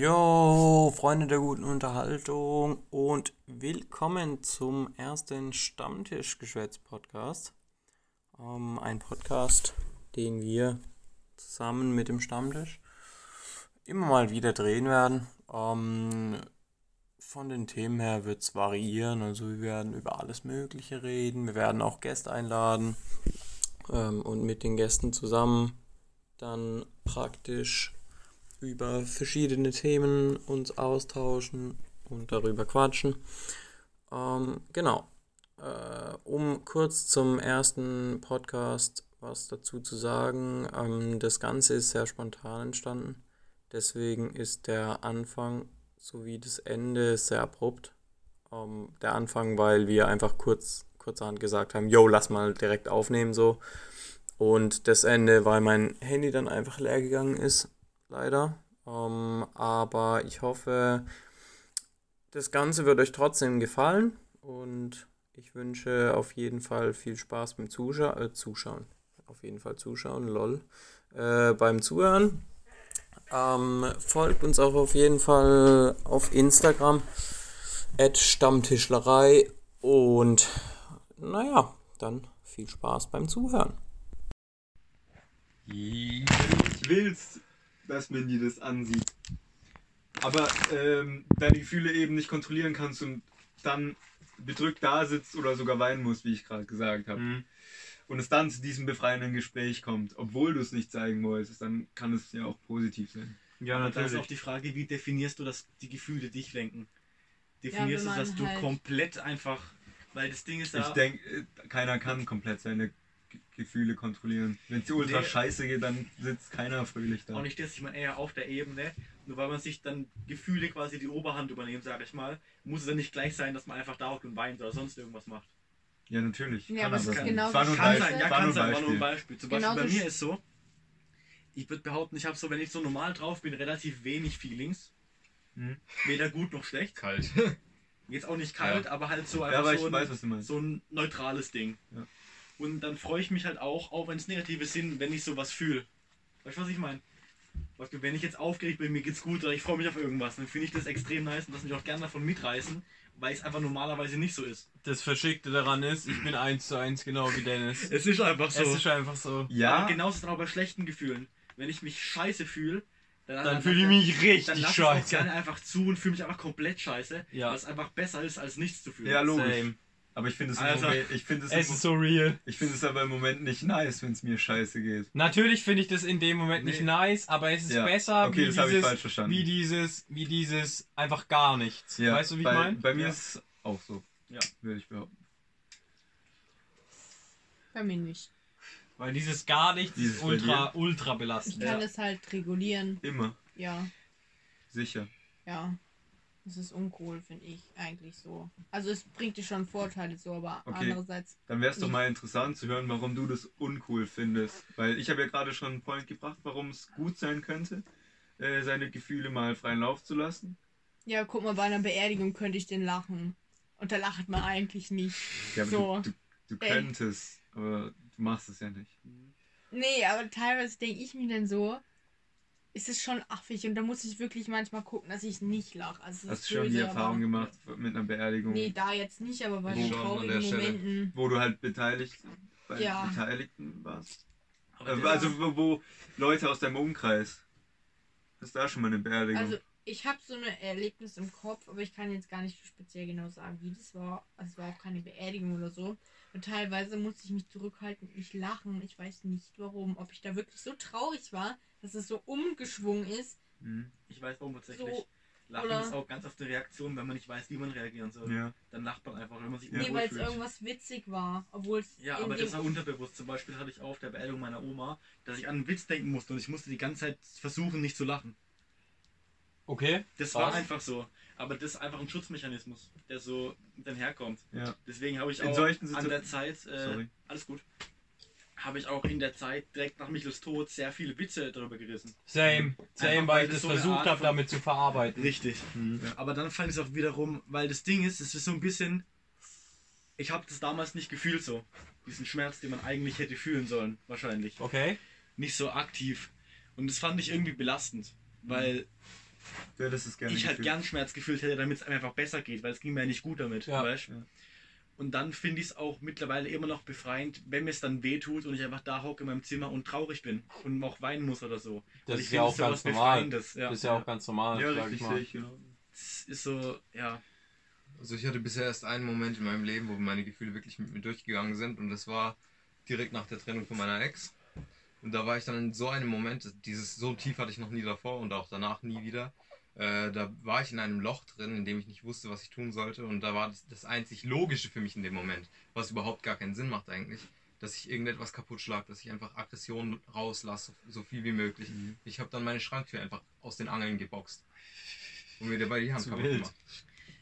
Jo, Freunde der guten Unterhaltung und willkommen zum ersten Stammtischgeschwätz-Podcast. Ähm, ein Podcast, den wir zusammen mit dem Stammtisch immer mal wieder drehen werden. Ähm, von den Themen her wird es variieren, also wir werden über alles Mögliche reden. Wir werden auch Gäste einladen ähm, und mit den Gästen zusammen dann praktisch über verschiedene Themen uns austauschen und darüber quatschen. Ähm, genau. Äh, um kurz zum ersten Podcast was dazu zu sagen. Ähm, das Ganze ist sehr spontan entstanden. Deswegen ist der Anfang sowie das Ende sehr abrupt. Ähm, der Anfang, weil wir einfach kurz kurzerhand gesagt haben, yo, lass mal direkt aufnehmen so. Und das Ende, weil mein Handy dann einfach leer gegangen ist leider. Ähm, aber ich hoffe, das Ganze wird euch trotzdem gefallen und ich wünsche auf jeden Fall viel Spaß beim Zuscha äh, Zuschauen. Auf jeden Fall zuschauen, lol. Äh, beim Zuhören. Ähm, folgt uns auch auf jeden Fall auf Instagram. Stammtischlerei. Und naja, dann viel Spaß beim Zuhören. Ich will's dass man dir das ansieht. Aber ähm, deine Gefühle eben nicht kontrollieren kannst und dann bedrückt da sitzt oder sogar weinen musst, wie ich gerade gesagt habe. Mhm. Und es dann zu diesem befreienden Gespräch kommt, obwohl du es nicht zeigen wolltest, dann kann es ja auch positiv sein. Ja, natürlich. Das ist auch die Frage, wie definierst du, dass die Gefühle dich lenken? Definierst ja, du, dass du halt komplett einfach, weil das Ding ist da. Ich denke, äh, keiner kann komplett seine Gefühle kontrollieren. Wenn es ultra scheiße geht, dann sitzt keiner fröhlich da. Auch nicht das, ich meine eher auf der Ebene, nur weil man sich dann Gefühle quasi die Oberhand übernehmen, sage ich mal, muss es dann nicht gleich sein, dass man einfach da und weint oder sonst irgendwas macht. Ja, natürlich. Ja, kann aber kann, genau war nur kann sein, ja, kann sein, war nur ein Beispiel. Zum genau Beispiel bei mir ist so, ich würde behaupten, ich habe so, wenn ich so normal drauf bin, relativ wenig Feelings. Hm. Weder gut noch schlecht. Kalt. Jetzt auch nicht kalt, ja. aber halt so einfach ja, so, ein, weiß, so, ein, neutrales Ding. Ja. Und dann freue ich mich halt auch, auch wenn es negative sind, wenn ich sowas fühle. Weißt du, was ich meine? Wenn ich jetzt aufgeregt bin, mir geht's gut oder ich freue mich auf irgendwas, dann finde ich das extrem nice und lasse mich auch gerne davon mitreißen, weil es einfach normalerweise nicht so ist. Das Verschickte daran ist, ich bin eins zu eins genau wie Dennis. es ist einfach so. Es ist einfach so. Ja. Aber genauso ist es auch bei schlechten Gefühlen. Wenn ich mich scheiße fühle, dann, dann, dann fühle ich mich richtig dann lasse scheiße. Ich gerne einfach zu und fühle mich einfach komplett scheiße, ja. was einfach besser ist, als nichts zu fühlen. Ja, logisch. Same. Aber ich finde es, also, Moment, ich finde es, es ist so real. Ich finde es aber im Moment nicht nice, wenn es mir scheiße geht. Natürlich finde ich das in dem Moment nee. nicht nice, aber es ist ja. besser okay, wie, dieses, wie dieses, wie dieses einfach gar nichts. Ja, weißt du, wie bei, ich meine? Bei mir ja. ist es auch so. Ja. Würde ich behaupten. Bei mir nicht. Weil dieses gar nichts dieses ist ultra, ultra belastend. Ich kann es halt regulieren. Immer. Ja. Sicher. Ja. Das ist uncool, finde ich eigentlich so. Also es bringt dir schon Vorteile so, aber okay. andererseits. Dann wäre es doch mal interessant zu hören, warum du das uncool findest. Weil ich habe ja gerade schon einen Point gebracht, warum es gut sein könnte, äh, seine Gefühle mal freien Lauf zu lassen. Ja, guck mal, bei einer Beerdigung könnte ich den lachen. Und da lacht man eigentlich nicht. Ja, aber so. du, du, du könntest, aber du machst es ja nicht. Nee, aber teilweise denke ich mir dann so, ist es schon affig und da muss ich wirklich manchmal gucken, dass ich nicht lache. Also Hast du schon die Erfahrung gemacht mit einer Beerdigung? Nee, da jetzt nicht, aber bei den traurigen Momenten. Wo du halt beteiligt, bei ja. Beteiligten warst. Also wo, wo, Leute aus deinem Umkreis. Hast du da schon mal eine Beerdigung? Also ich habe so ein Erlebnis im Kopf, aber ich kann jetzt gar nicht speziell genau sagen, wie das war. Also es war auch keine Beerdigung oder so. Und teilweise musste ich mich zurückhalten und nicht lachen. Ich weiß nicht warum. Ob ich da wirklich so traurig war, dass es so umgeschwungen ist. Mhm. Ich weiß warum tatsächlich. So, Lachen ist auch ganz oft eine Reaktion, wenn man nicht weiß, wie man reagieren soll. Ja. Dann lacht man einfach, wenn man sich Nee, weil es irgendwas witzig war. Obwohl es. Ja, aber das war unterbewusst. Zum Beispiel hatte ich auch auf der Beerdigung meiner Oma, dass ich an einen Witz denken musste und ich musste die ganze Zeit versuchen, nicht zu lachen. Okay. Das war einfach so. Aber das ist einfach ein Schutzmechanismus, der so dann herkommt. Ja. Deswegen habe ich auch an der Zeit. Äh, alles gut habe ich auch in der Zeit direkt nach Michels Tod sehr viele Witze darüber gerissen. Same, same, weil ich das so versucht habe, damit zu verarbeiten. Richtig. Mhm. Aber dann fand ich es auch wiederum, weil das Ding ist, es ist so ein bisschen, ich habe das damals nicht gefühlt so, diesen Schmerz, den man eigentlich hätte fühlen sollen, wahrscheinlich. Okay. Nicht so aktiv. Und das fand ich irgendwie belastend, weil ja, das ist gerne ich halt gern Schmerz gefühlt hätte, damit es einfach besser geht, weil es ging mir ja nicht gut damit. Ja. Weißt? Ja. Und dann finde ich es auch mittlerweile immer noch befreiend, wenn mir es dann wehtut und ich einfach da hocke in meinem Zimmer und traurig bin und auch weinen muss oder so. Das ist ja auch ganz normal. Das ja. ist ja auch ganz normal. Ja, richtig, sehe ich, genau. Das ist so, ja. Also ich hatte bisher erst einen Moment in meinem Leben, wo meine Gefühle wirklich mit mir durchgegangen sind und das war direkt nach der Trennung von meiner Ex. Und da war ich dann in so einem Moment, dieses so tief hatte ich noch nie davor und auch danach nie wieder. Äh, da war ich in einem Loch drin, in dem ich nicht wusste, was ich tun sollte. Und da war das, das einzig Logische für mich in dem Moment, was überhaupt gar keinen Sinn macht eigentlich, dass ich irgendetwas kaputt schlag, dass ich einfach Aggression rauslasse, so viel wie möglich. Mhm. Ich habe dann meine Schranktür einfach aus den Angeln geboxt. Und mir dabei die Hand kaputt gemacht.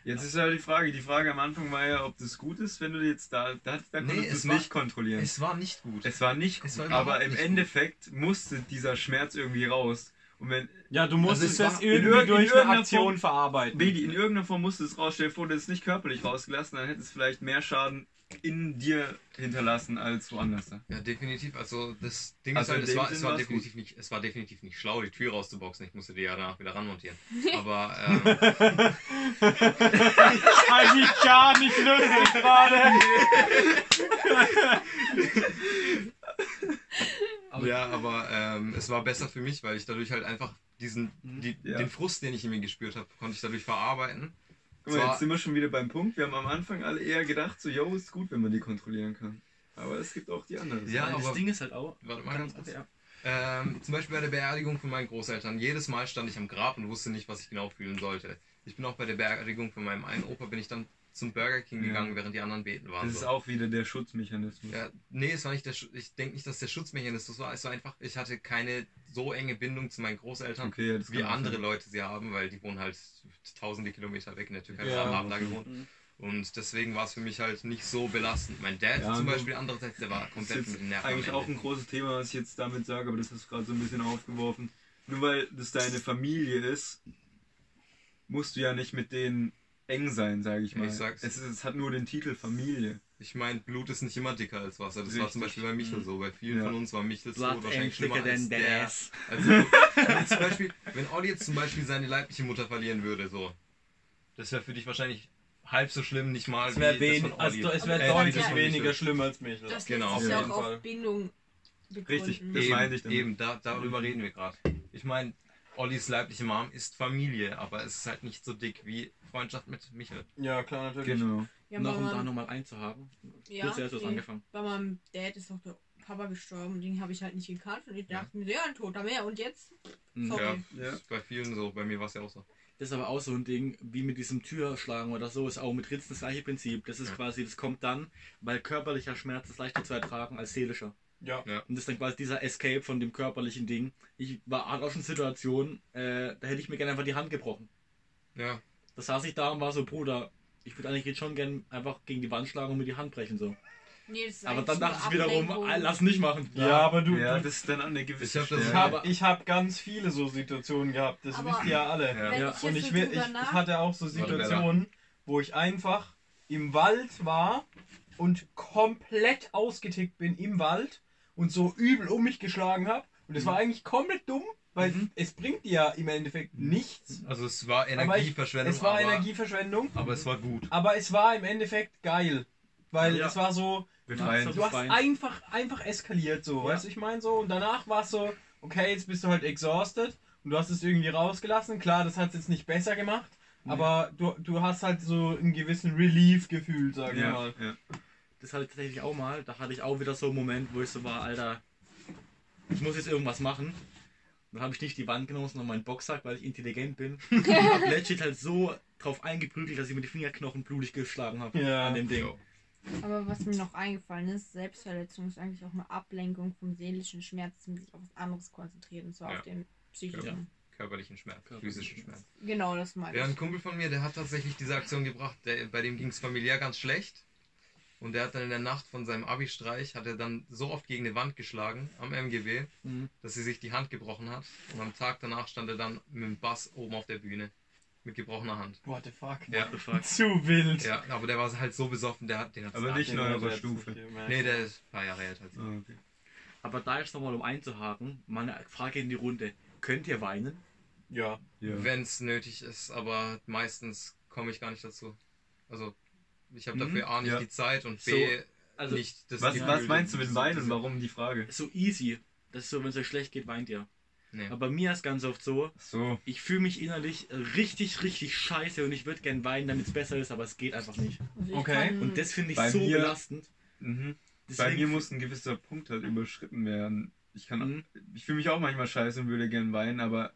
Jetzt ist ja die Frage, die Frage am Anfang war ja, ob das gut ist, wenn du jetzt da, da, da nee, konntest du es nicht kontrollieren. Es war nicht gut. Es war nicht gut, war aber im Endeffekt gut. musste dieser Schmerz irgendwie raus. Und wenn, ja, du musstest also das irgendwie durch eine Aktion Form, verarbeiten. Baby, in irgendeiner Form musst du es rausstellen, vor du es nicht körperlich rausgelassen, dann hätte es vielleicht mehr Schaden in dir hinterlassen als woanders. Ja, definitiv. Also das Ding also ist halt, es war, es war definitiv nicht, es war definitiv nicht schlau, die Tür rauszuboxen. Ich musste die ja danach wieder ranmontieren. Aber ähm, eigentlich gar nicht lustig gerade. ja, aber ähm, es war besser für mich, weil ich dadurch halt einfach diesen, mhm. die, ja. den Frust, den ich in mir gespürt habe, konnte ich dadurch verarbeiten. Guck mal, jetzt sind wir schon wieder beim Punkt. Wir haben am Anfang alle eher gedacht, so, yo, ist gut, wenn man die kontrollieren kann. Aber es gibt auch die anderen. Ja, aber das Ding ist halt auch. Warte mal ganz kurz. Ja. Ähm, zum Beispiel bei der Beerdigung von meinen Großeltern. Jedes Mal stand ich am Grab und wusste nicht, was ich genau fühlen sollte. Ich bin auch bei der Beerdigung von meinem einen Opa, bin ich dann zum Burger King gegangen, ja. während die anderen beten waren. Das ist auch wieder der Schutzmechanismus. Ja, nee, es war nicht der Sch Ich denke nicht, dass der Schutzmechanismus war. Es war einfach, ich hatte keine so enge Bindung zu meinen Großeltern, okay, wie andere sein. Leute sie haben, weil die wohnen halt tausende Kilometer weg in der Türkei. Ja, haben da gewohnt. Und deswegen war es für mich halt nicht so belastend. Mein Dad ja, zum Beispiel, andererseits, der war komplett mit den Nerven. Eigentlich auch ein großes Thema, was ich jetzt damit sage, aber das hast du gerade so ein bisschen aufgeworfen. Nur weil das deine Familie ist, musst du ja nicht mit denen eng sein, sage ich mal. Ich sag's. Es, ist, es hat nur den Titel Familie. Ich meine, Blut ist nicht immer dicker als Wasser. Das Richtig. war zum Beispiel bei Michel so. Bei vielen ja. von uns war Michel so wahrscheinlich schlimmer als der. Ass. Also, wenn, zum Beispiel, wenn Olli jetzt zum Beispiel seine leibliche Mutter verlieren würde, so, das wäre für dich wahrscheinlich halb so schlimm, nicht mal es wie wen, das von Olli. Also, es wäre deutlich weniger schlimm als Michel. Das genau. ist ja auch auf Bindung begründen. Richtig, das meine ich dann. Eben, da, darüber reden wir gerade. Ich meine, Ollis leibliche Mom ist Familie, aber es ist halt nicht so dick wie Freundschaft mit Michael. Ja, klar, natürlich. Genau. Ja, Noch um da nochmal einzuhaben. Ja, du hast okay. angefangen. Bei meinem Dad ist auch der Papa gestorben, den habe ich halt nicht gekannt und ich dachte ja. mir, ja, ein toter mehr und jetzt? Hm, Sorry. Ja, ja. bei vielen so, bei mir war es ja auch so. Das ist aber auch so ein Ding, wie mit diesem Türschlagen oder so, ist auch mit Ritzen das gleiche Prinzip. Das ist ja. quasi, das kommt dann, weil körperlicher Schmerz ist leichter zu ertragen als seelischer. Ja. ja. Und das ist dann quasi dieser Escape von dem körperlichen Ding. Ich war auch schon in Situationen, äh, da hätte ich mir gerne einfach die Hand gebrochen. Ja. Da saß ich da und war so, Bruder, ich würde eigentlich jetzt schon gerne einfach gegen die Wand schlagen und mir die Hand brechen so. Nee, aber dann dachte ich wiederum, lass nicht machen. Ja, ja aber du, ja, das ist dann an der gewissen Ich habe hab, ganz viele so Situationen gehabt, das aber wisst ihr ja alle. Ja. Ich und ich, ich, ich, hatte auch so Situationen, wo ich einfach im Wald war und komplett ausgetickt bin im Wald und so übel um mich geschlagen habe. Und das war eigentlich komplett dumm, weil mhm. es bringt dir ja im Endeffekt nichts. Also es war Energieverschwendung. Ich, es war aber, Energieverschwendung. Aber es war gut. Aber es war im Endeffekt geil. Weil ja. es war so, Befreiend. du hast einfach, einfach eskaliert so, ja. weißt du, ich meine so. Und danach war es so, okay, jetzt bist du halt exhausted und du hast es irgendwie rausgelassen. Klar, das hat es jetzt nicht besser gemacht, nee. aber du, du hast halt so einen gewissen Relief gefühlt, sag ich ja. mal. Ja. Das hatte ich tatsächlich auch mal. Da hatte ich auch wieder so einen Moment, wo ich so war, Alter, ich muss jetzt irgendwas machen. Dann habe ich nicht die Wand genommen, sondern meinen Boxsack, weil ich intelligent bin. und habe legit halt so drauf eingeprügelt, dass ich mir die Fingerknochen blutig geschlagen habe ja. an dem Ding. Aber was mir noch eingefallen ist, Selbstverletzung ist eigentlich auch eine Ablenkung vom seelischen Schmerz, um sich auf was anderes konzentrieren, und zwar ja. auf den psychischen. Ja. Körperlichen Schmerz, physischen Schmerz. Genau, das meine ich. Ja, ein Kumpel von mir, der hat tatsächlich diese Aktion gebracht, der, bei dem ging es familiär ganz schlecht. Und der hat dann in der Nacht von seinem Abi-Streich, hat er dann so oft gegen eine Wand geschlagen am MGW, mhm. dass sie sich die Hand gebrochen hat. Und am Tag danach stand er dann mit dem Bass oben auf der Bühne. Mit gebrochener Hand. What the fuck? Ja. What the fuck? Zu wild. Ja, aber der war halt so besoffen, der hat den Aber nicht in eurer Stufe. Nee, der ist ein paar Jahre älter als. Oh, okay. Aber da jetzt nochmal um einzuhaken, mal eine Frage in die Runde. Könnt ihr weinen? Ja. ja. Wenn es nötig ist, aber meistens komme ich gar nicht dazu. Also ich habe mhm. dafür A nicht ja. die Zeit und B so, also nicht das was, Gefühl, was meinst du mit Weinen und warum die Frage? So easy. Das ist so, wenn es euch schlecht geht, weint ihr. Nee. Aber mir ist ganz oft so, so. ich fühle mich innerlich richtig, richtig scheiße und ich würde gern weinen, damit es besser ist, aber es geht einfach nicht. Also okay. Und das finde ich Bei so mir, belastend. Mhm. Bei mir muss ein gewisser Punkt halt überschritten werden. Ich kann, mhm. ich fühle mich auch manchmal scheiße und würde gern weinen, aber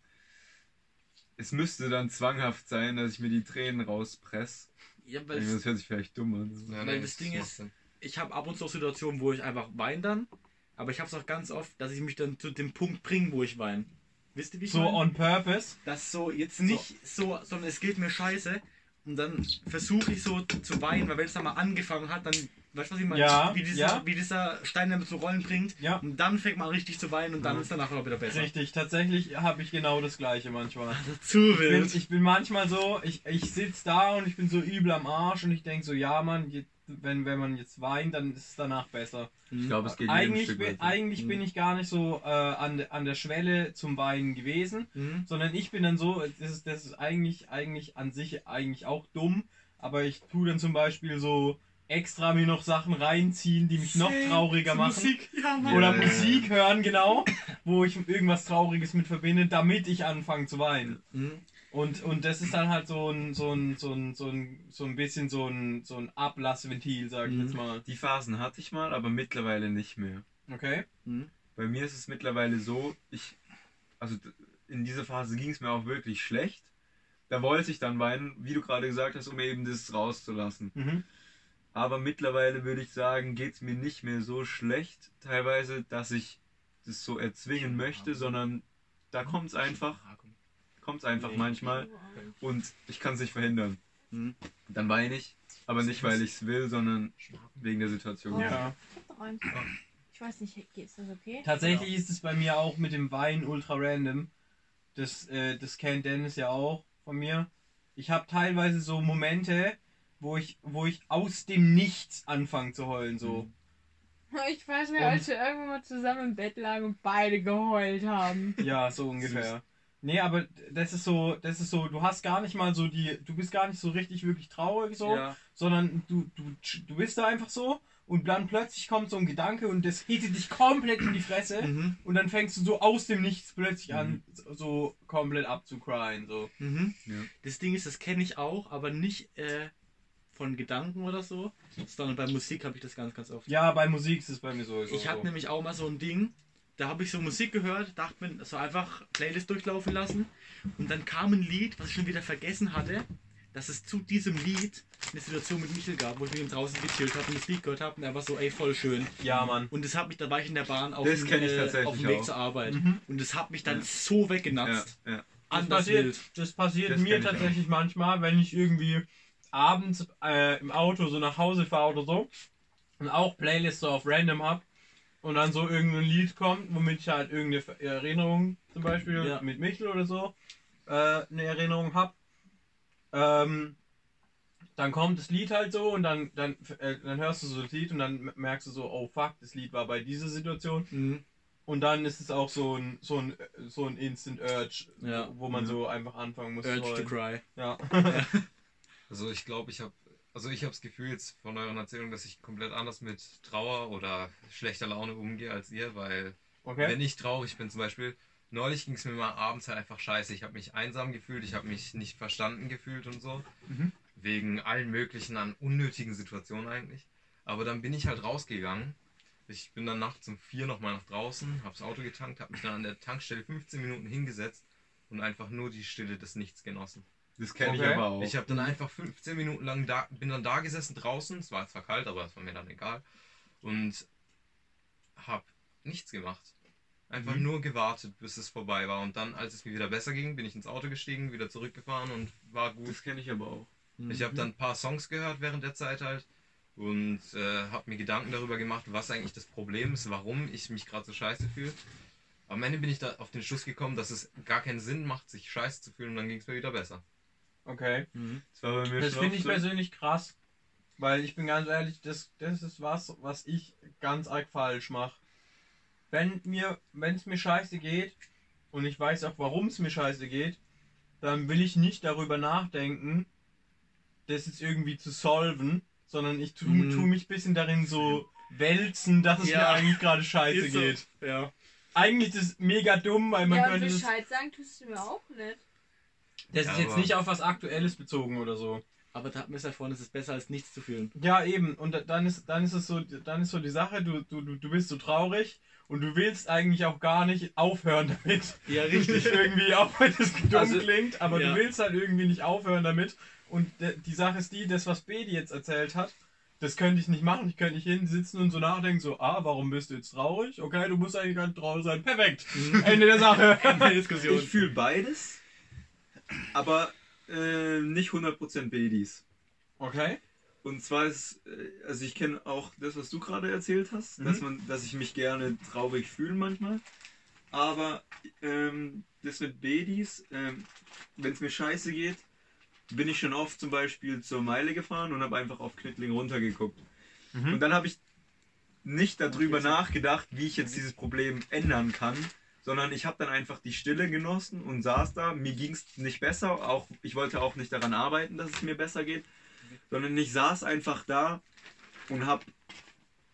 es müsste dann zwanghaft sein, dass ich mir die Tränen rauspresse. Ja, weil das hört sich vielleicht dumm an. Ja, weil das Ding ist, ich habe ab und zu Situationen, wo ich einfach weine dann, aber ich habe es auch ganz oft, dass ich mich dann zu dem Punkt bringe, wo ich weine. Wisst ihr, wie ich So meine? on purpose? Das so, jetzt nicht so. so, sondern es geht mir scheiße und dann versuche ich so zu weinen, weil wenn es dann mal angefangen hat, dann Weißt du, was ich meine? Ja, wie, dieser, ja. wie dieser Stein damit zu rollen bringt. Ja. Und dann fängt man richtig zu weinen und dann mhm. ist danach auch wieder besser. Richtig, tatsächlich habe ich genau das gleiche manchmal. Zu wild. Ich bin, ich bin manchmal so, ich, ich sitze da und ich bin so übel am Arsch und ich denke so, ja Mann, wenn, wenn man jetzt weint, dann ist es danach besser. Ich glaube, es geht Eigentlich, bin, eigentlich mhm. bin ich gar nicht so äh, an, an der Schwelle zum Weinen gewesen, mhm. sondern ich bin dann so, das ist, das ist eigentlich, eigentlich an sich eigentlich auch dumm, aber ich tue dann zum Beispiel so extra mir noch Sachen reinziehen, die mich noch trauriger machen. Musik, ja. Oder yeah. Musik hören, genau, wo ich irgendwas Trauriges mit verbinde, damit ich anfange zu weinen. Mhm. Und, und das ist dann halt so ein, so ein, so ein, so ein, so ein bisschen so ein, so ein Ablassventil, sag ich mhm. jetzt mal. Die Phasen hatte ich mal, aber mittlerweile nicht mehr. Okay. Mhm. Bei mir ist es mittlerweile so, ich, also in dieser Phase ging es mir auch wirklich schlecht. Da wollte ich dann weinen, wie du gerade gesagt hast, um eben das rauszulassen. Mhm. Aber mittlerweile würde ich sagen, geht es mir nicht mehr so schlecht, teilweise, dass ich das so erzwingen möchte, sondern da kommt es einfach. Kommt es einfach manchmal und ich kann es nicht verhindern. Hm. Dann weine ich, aber nicht, weil ich es will, sondern wegen der Situation. Ja. Ich weiß nicht, ist das okay? Tatsächlich ist es bei mir auch mit dem Weinen ultra random. Das, äh, das kennt Dennis ja auch von mir. Ich habe teilweise so Momente, wo ich, wo ich aus dem Nichts anfange zu heulen, so. Mhm. Ich weiß nicht, als wir irgendwann mal zusammen im Bett lagen und beide geheult haben. Ja, so ungefähr. Nee, aber das ist so, das ist so, du hast gar nicht mal so die, du bist gar nicht so richtig wirklich traurig so, ja. sondern du, du, du bist da einfach so und dann plötzlich kommt so ein Gedanke und das hittet dich komplett in die Fresse mhm. und dann fängst du so aus dem Nichts plötzlich an, mhm. so komplett abzucryen. So. Mhm. Ja. Das Ding ist, das kenne ich auch, aber nicht äh, von Gedanken oder so, sondern bei Musik habe ich das ganz, ganz oft. Ja, bei Musik ist es bei mir so. Ich hatte nämlich auch mal so ein Ding, da habe ich so Musik gehört, dachte mir, so einfach Playlist durchlaufen lassen und dann kam ein Lied, was ich schon wieder vergessen hatte, dass es zu diesem Lied eine Situation mit Michel gab, wo ich mit ihm draußen gechillt habe und das Lied gehört habe und er war so, ey, voll schön. Ja, Mann. Und das hat mich, da war ich in der Bahn auf, dem, äh, auf dem Weg auch. zur Arbeit mhm. und das hat mich dann ja. so weggenatzt. Ja, ja. Das passiert, das passiert das mir tatsächlich manchmal, wenn ich irgendwie abends äh, im Auto so nach Hause fahre oder so und auch Playlist so auf random hab und dann so irgendein Lied kommt, womit ich halt irgendeine Erinnerung zum Beispiel ja. mit Michel oder so äh, eine Erinnerung hab, ähm, dann kommt das Lied halt so und dann, dann, äh, dann hörst du so das Lied und dann merkst du so, oh fuck, das Lied war bei dieser Situation. Mhm. Und dann ist es auch so ein, so ein, so ein Instant Urge, ja. wo man mhm. so einfach anfangen muss. Urge to cry. Ja. Also ich glaube, ich habe also ich habe das Gefühl jetzt von euren Erzählungen, dass ich komplett anders mit Trauer oder schlechter Laune umgehe als ihr, weil okay. wenn ich traurig bin zum Beispiel, neulich ging es mir mal abends halt einfach scheiße. Ich habe mich einsam gefühlt, ich habe mich nicht verstanden gefühlt und so. Mhm. Wegen allen möglichen an unnötigen Situationen eigentlich. Aber dann bin ich halt rausgegangen. Ich bin dann nachts um vier nochmal nach draußen, habe das Auto getankt, habe mich dann an der Tankstelle 15 Minuten hingesetzt und einfach nur die Stille des Nichts genossen. Das kenne okay. ich aber auch. Ich habe dann einfach 15 Minuten lang da, bin dann da gesessen draußen. Es war zwar kalt, aber es war mir dann egal. Und habe nichts gemacht. Einfach mhm. nur gewartet, bis es vorbei war. Und dann, als es mir wieder besser ging, bin ich ins Auto gestiegen, wieder zurückgefahren und war gut. Das kenne ich aber auch. Mhm. Ich habe dann ein paar Songs gehört während der Zeit halt und äh, habe mir Gedanken darüber gemacht, was eigentlich das Problem ist, warum ich mich gerade so scheiße fühle. Am Ende bin ich da auf den Schluss gekommen, dass es gar keinen Sinn macht, sich scheiße zu fühlen und dann ging es mir wieder besser. Okay. Mhm. Das, das finde ich persönlich krass. Weil ich bin ganz ehrlich, das, das ist was, was ich ganz arg falsch mache. Wenn mir, wenn es mir scheiße geht, und ich weiß auch, warum es mir scheiße geht, dann will ich nicht darüber nachdenken, das jetzt irgendwie zu solven, sondern ich tue mm. tu mich ein bisschen darin so wälzen, dass es ja. mir eigentlich gerade scheiße so. geht. Ja. Eigentlich ist es mega dumm, weil man ja, könnte. Bescheid sagen tust du mir auch nicht. Das ja, ist jetzt nicht auf was Aktuelles bezogen oder so. Aber da hat mir es davon, es ist besser als nichts zu fühlen. Ja, eben. Und dann ist, dann ist es so, dann ist so die Sache, du, du, du bist so traurig und du willst eigentlich auch gar nicht aufhören damit. Ja, richtig. irgendwie, auch wenn es dumm also, klingt, aber ja. du willst halt irgendwie nicht aufhören damit. Und die Sache ist die, das, was Bedi jetzt erzählt hat, das könnte ich nicht machen. Ich könnte nicht hinsitzen und so nachdenken, so, ah, warum bist du jetzt traurig? Okay, du musst eigentlich gar nicht traurig sein. Perfekt. Mhm. Ende der Sache. Ende der Diskussion. Ich fühle beides, aber äh, nicht 100% Bedis. Okay. Und zwar ist, äh, also ich kenne auch das, was du gerade erzählt hast, mhm. dass man, dass ich mich gerne traurig fühle manchmal. Aber ähm, das mit Bedis, ähm, wenn es mir scheiße geht, bin ich schon oft zum Beispiel zur Meile gefahren und habe einfach auf Knittling runtergeguckt. Mhm. Und dann habe ich nicht darüber nachgedacht, wie ich jetzt dieses Problem ändern kann, sondern ich habe dann einfach die Stille genossen und saß da. Mir ging es nicht besser, auch ich wollte auch nicht daran arbeiten, dass es mir besser geht, sondern ich saß einfach da und habe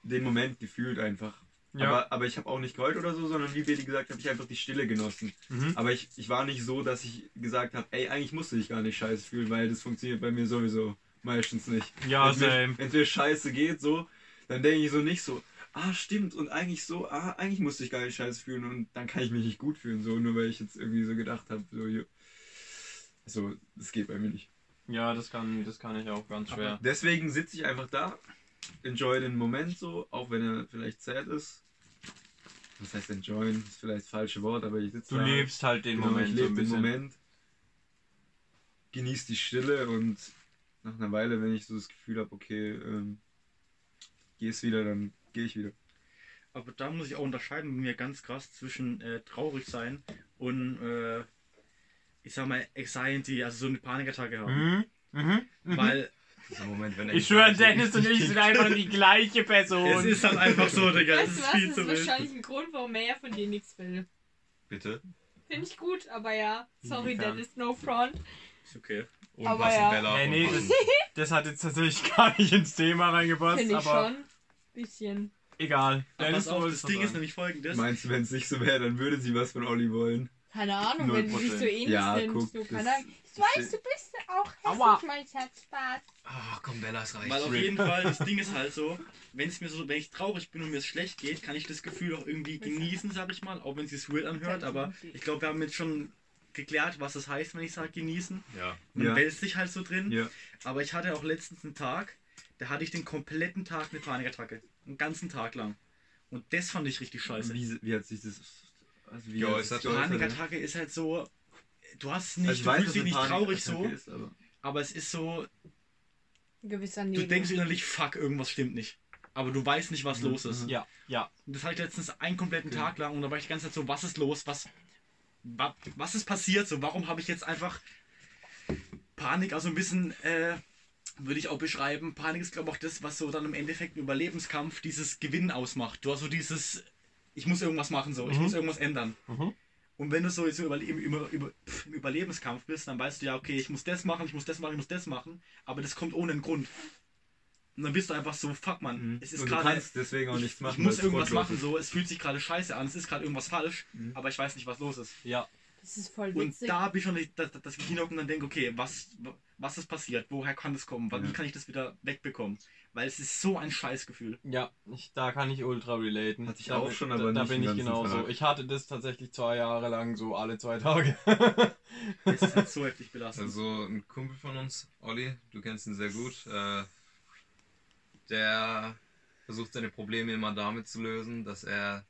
den Moment gefühlt einfach. Ja. Aber, aber ich habe auch nicht geheult oder so, sondern wie Billy gesagt habe ich einfach die Stille genossen. Mhm. Aber ich, ich war nicht so, dass ich gesagt habe, ey, eigentlich musste ich gar nicht scheiße fühlen, weil das funktioniert bei mir sowieso meistens nicht. Ja, wenn es mir, mir scheiße geht, so, dann denke ich so nicht so, ah, stimmt, und eigentlich so, ah, eigentlich musste ich gar nicht scheiße fühlen und dann kann ich mich nicht gut fühlen, so, nur weil ich jetzt irgendwie so gedacht habe, so, also, das geht bei mir nicht. Ja, das kann, das kann ich auch ganz schwer. Aber deswegen sitze ich einfach da, enjoy den Moment so, auch wenn er vielleicht sad ist was heißt enjoyen, ist vielleicht das falsche Wort, aber ich sitze Du da, lebst halt den genau, Moment. Ich lebe so den Moment, genieße die Stille und nach einer Weile, wenn ich so das Gefühl habe, okay, ähm, gehst wieder, dann gehe ich wieder. Aber da muss ich auch unterscheiden mit mir ganz krass zwischen äh, traurig sein und äh, ich sag mal Anxiety, also so eine Panikattacke haben. Mhm. Mhm. mhm. Weil Moment, wenn ich schwöre, Dennis und ich sind einfach die gleiche Person. Es ist halt einfach so, Digga. Viel zu wild. Das ist wahrscheinlich ein Grund, warum er von dir nichts will. Bitte? Finde ich gut, aber ja. Sorry. Dennis, no front. Ist okay. Und aber ja. Bella nee, nee, das, das, hat jetzt tatsächlich gar nicht ins Thema reingepasst. Finde ich aber schon. Bisschen. Egal. Dennis, auf, das Ding ist nämlich folgendes. Meinst du, wenn es nicht so wäre, dann würde sie was von Olli wollen? Keine Ahnung, wenn sie sich so ähnlich ja, sind. Guck, so, keine Ahnung. Ich weiß, du bist auch hässlich, Aua. mein Schatz. Spaß. Ach komm, Bella, es reicht. Weil auf jeden Fall, das Ding ist halt so, wenn es mir so, wenn ich traurig bin und mir es schlecht geht, kann ich das Gefühl auch irgendwie genießen, sag ich mal, auch wenn es sich weird anhört, aber ich glaube, wir haben jetzt schon geklärt, was das heißt, wenn ich sage genießen. Ja. Man ja. wälzt sich halt so drin. Ja. Aber ich hatte auch letztens einen Tag, da hatte ich den kompletten Tag eine Panikattacke. Einen ganzen Tag lang. Und das fand ich richtig scheiße. Wie, wie hat sich das also wie geäußert? Panikattacke ist halt so, du hast nicht, also du weiß, fühlst dich nicht traurig so, ist, aber... aber... es ist so, Gewisser du denkst innerlich, fuck, irgendwas stimmt nicht. Aber du weißt nicht, was mhm. los ist. Ja, ja. Und das hatte ich letztens einen kompletten okay. Tag lang und da war ich die ganze Zeit so, was ist los, was, was ist passiert, so, warum habe ich jetzt einfach Panik, also ein bisschen, äh, würde ich auch beschreiben, Panik ist glaube ich auch das, was so dann im Endeffekt im Überlebenskampf dieses Gewinnen ausmacht. Du hast so dieses, ich muss irgendwas machen, so, ich mhm. muss irgendwas ändern. Mhm. Und wenn du so jetzt über, über, über, im Überlebenskampf bist, dann weißt du ja, okay, ich muss das machen, ich muss das machen, ich muss das machen, aber das kommt ohne einen Grund. Und dann bist du einfach so, fuck man, mhm. es ist gerade. deswegen auch nichts machen. Ich muss irgendwas machen, so, es fühlt sich gerade scheiße an, es ist gerade irgendwas falsch, mhm. aber ich weiß nicht, was los ist. Ja. Das ist voll witzig. Und da habe ich schon das, das Kino und dann denke, okay, was, was ist passiert? Woher kann das kommen? Wie kann ich das wieder wegbekommen? Weil es ist so ein Scheißgefühl. Ja, ich, da kann ich ultra relaten. Hatte ich da, auch schon, aber da, da bin ich genauso. Ich hatte das tatsächlich zwei Jahre lang so alle zwei Tage. das ist halt so heftig belastend. Also ein Kumpel von uns, Olli, du kennst ihn sehr gut, äh, der versucht seine Probleme immer damit zu lösen, dass er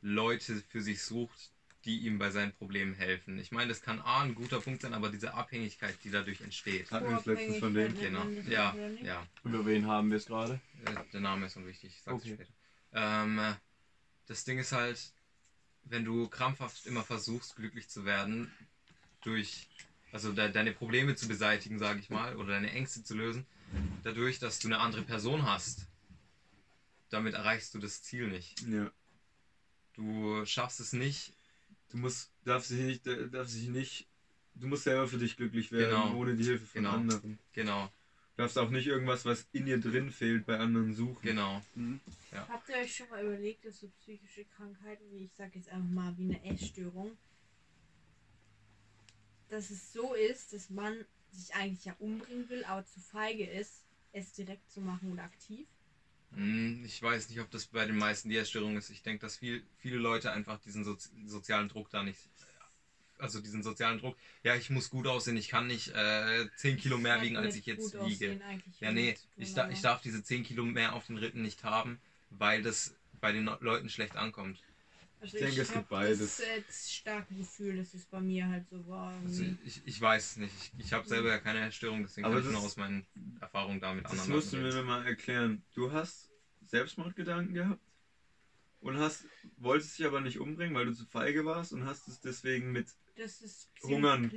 Leute für sich sucht, die ihm bei seinen Problemen helfen. Ich meine, das kann A ein guter Punkt sein, aber diese Abhängigkeit, die dadurch entsteht. Hatten wir letztens von dem? Genau. Ja, ja. Über wen haben wir es gerade? Der Name ist unwichtig, ich sag's okay. später. Ähm, das Ding ist halt, wenn du krampfhaft immer versuchst, glücklich zu werden, durch, also de deine Probleme zu beseitigen, sage ich mal, oder deine Ängste zu lösen, dadurch, dass du eine andere Person hast, damit erreichst du das Ziel nicht. Ja. Du schaffst es nicht, du musst, darfst dich nicht, darfst dich nicht, du musst selber für dich glücklich werden, genau. ohne die Hilfe von genau. anderen. Genau. Du darfst auch nicht irgendwas, was in dir drin fehlt, bei anderen suchen. Genau. Mhm. Ja. Habt ihr euch schon mal überlegt, dass so psychische Krankheiten, wie ich sag jetzt einfach mal, wie eine Essstörung, dass es so ist, dass man sich eigentlich ja umbringen will, aber zu feige ist, es direkt zu machen oder aktiv? Hm, ich weiß nicht, ob das bei den meisten die Essstörung ist. Ich denke, dass viel, viele Leute einfach diesen Sozi sozialen Druck da nicht. Also diesen sozialen Druck, ja, ich muss gut aussehen, ich kann nicht äh, 10 Kilo mehr wiegen, als ich jetzt wiege. Ja, nee, ich, da, ich darf diese 10 Kilo mehr auf den Rippen nicht haben, weil das bei den Leuten schlecht ankommt. Also ich denke, es gibt beides. Das ist starke Gefühl, dass es bei mir halt so war. Also ich, ich weiß es nicht. Ich, ich habe selber ja keine Essstörung, deswegen Aber kann ich nur aus meinen Erfahrungen damit das anderen. Das musst du mir mal erklären. Du hast Selbstmordgedanken gehabt und hast wolltest dich aber nicht umbringen, weil du zu feige warst und hast es deswegen mit Hungern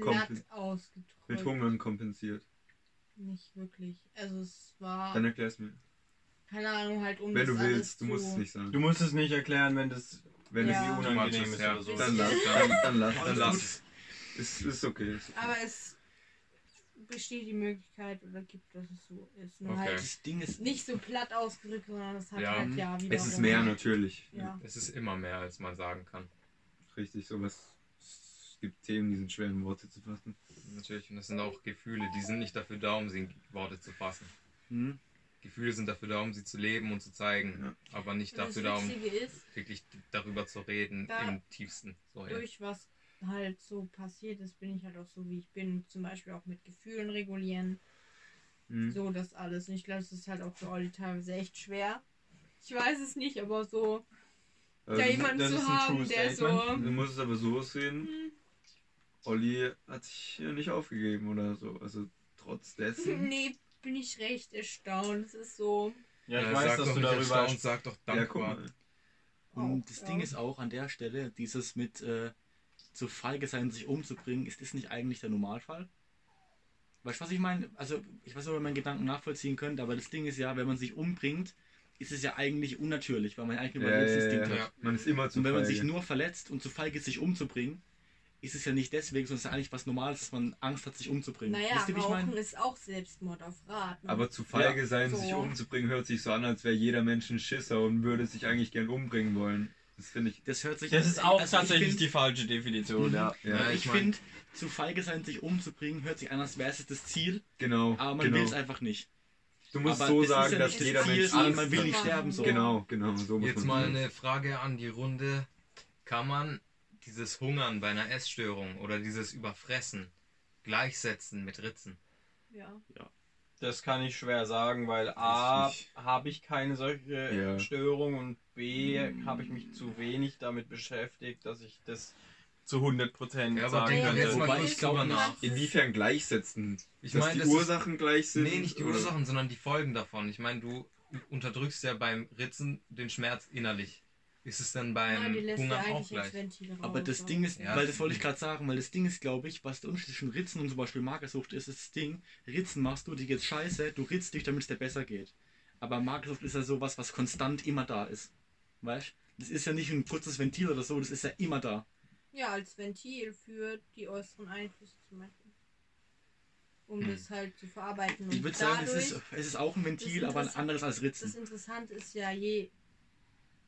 mit Hungern kompensiert. Nicht wirklich. Also es war. Dann erklär's mir. Keine Ahnung, halt um Wenn du willst, du musst es nicht sagen. Du musst es nicht erklären, wenn das wenn ja. es unangenehm ist, ja. oder so. Dann lass, dann, dann lass, dann lass. Ist, ist okay. Ist okay. Aber es besteht die Möglichkeit oder gibt, dass es so ist. Nur okay. halt das Ding ist nicht so platt ausgedrückt, sondern es hat ja. halt ja wieder. Es ist mehr natürlich. Ja. Es ist immer mehr, als man sagen kann. Richtig, sowas. Es gibt Themen, die sind schwer in Worte zu fassen. Natürlich, und das sind auch Gefühle, die sind nicht dafür da, um sie in Worte zu fassen. Hm? Gefühle sind dafür da, um sie zu leben und zu zeigen, ja. aber nicht und dafür da, um ist, wirklich darüber zu reden im tiefsten. So, durch ja. was halt so passiert ist, bin ich halt auch so, wie ich bin. Zum Beispiel auch mit Gefühlen regulieren. Mhm. So, das alles. Und ich glaube, es ist halt auch für Olli teilweise echt schwer. Ich weiß es nicht, aber so. Also, da jemanden zu haben, der so. Du musst es aber so sehen. Mhm. Olli hat sich ja nicht aufgegeben oder so. Also trotz dessen. nee, bin ich recht erstaunt. Es ist so. Ja, ich ja, weiß, dass du darüber erstaunt, sag doch dankbar. Ja, und das ja. Ding ist auch an der Stelle, dieses mit äh, zu feige sein, sich umzubringen, ist das nicht eigentlich der Normalfall? Weißt du, was ich meine? Also, ich weiß nicht, ob ihr meinen Gedanken nachvollziehen könnt, aber das Ding ist ja, wenn man sich umbringt, ist es ja eigentlich unnatürlich, weil man eigentlich ein Überlebensinstinkt ja, ja, hat. Man ist immer zu Und wenn feige. man sich nur verletzt und zu feige ist, sich umzubringen, ist es ja nicht deswegen, sondern es ist eigentlich was Normales, dass man Angst hat, sich umzubringen. Naja, Wisst ihr, Rauchen ist auch Selbstmord auf Rat. Ne? Aber zu feige ja. sein, so. sich umzubringen, hört sich so an, als wäre jeder Mensch ein Schisser und würde sich eigentlich gern umbringen wollen. Das finde ich. Das hört sich. Das ist auch also tatsächlich find, die falsche Definition. Ja, ja ich, ich finde, zu feige sein, sich umzubringen, hört sich an, als wäre es das Ziel. Genau. Aber man genau. will es einfach nicht. Du musst aber so sagen, ja dass jeder Mensch Ziel, man will nicht sterben. So. Genau, genau. So Jetzt mal eine Frage an die Runde. Kann man dieses Hungern bei einer Essstörung oder dieses Überfressen gleichsetzen mit Ritzen? Ja. ja. Das kann ich schwer sagen, weil A, habe ich keine solche ja. Störung und B, habe ich mich zu wenig damit beschäftigt, dass ich das zu 100% ja, sagen ja, könnte. Wobei ich glaube nach. Inwiefern gleichsetzen? Ich meine, die Ursachen gleich sind? Nee, nicht die oder? Ursachen, sondern die Folgen davon. Ich meine, du unterdrückst ja beim Ritzen den Schmerz innerlich ist es dann beim ja, Hunger auch gleich. Aber das Ding ist, ja, weil das wollte ich gerade sagen, weil das Ding ist, glaube ich, was der Unterschied zwischen Ritzen und zum Beispiel Magersucht ist, ist das Ding, Ritzen machst du, dir geht's scheiße, du ritzt dich, damit es dir besser geht. Aber Magersucht ist ja sowas, was konstant immer da ist. Weißt Das ist ja nicht ein kurzes Ventil oder so, das ist ja immer da. Ja, als Ventil für die äußeren Einflüsse zum Beispiel. Um hm. das halt zu verarbeiten. ich würde sagen, es ist, es ist auch ein Ventil, aber ein anderes als Ritzen. Das Interessante ist ja, je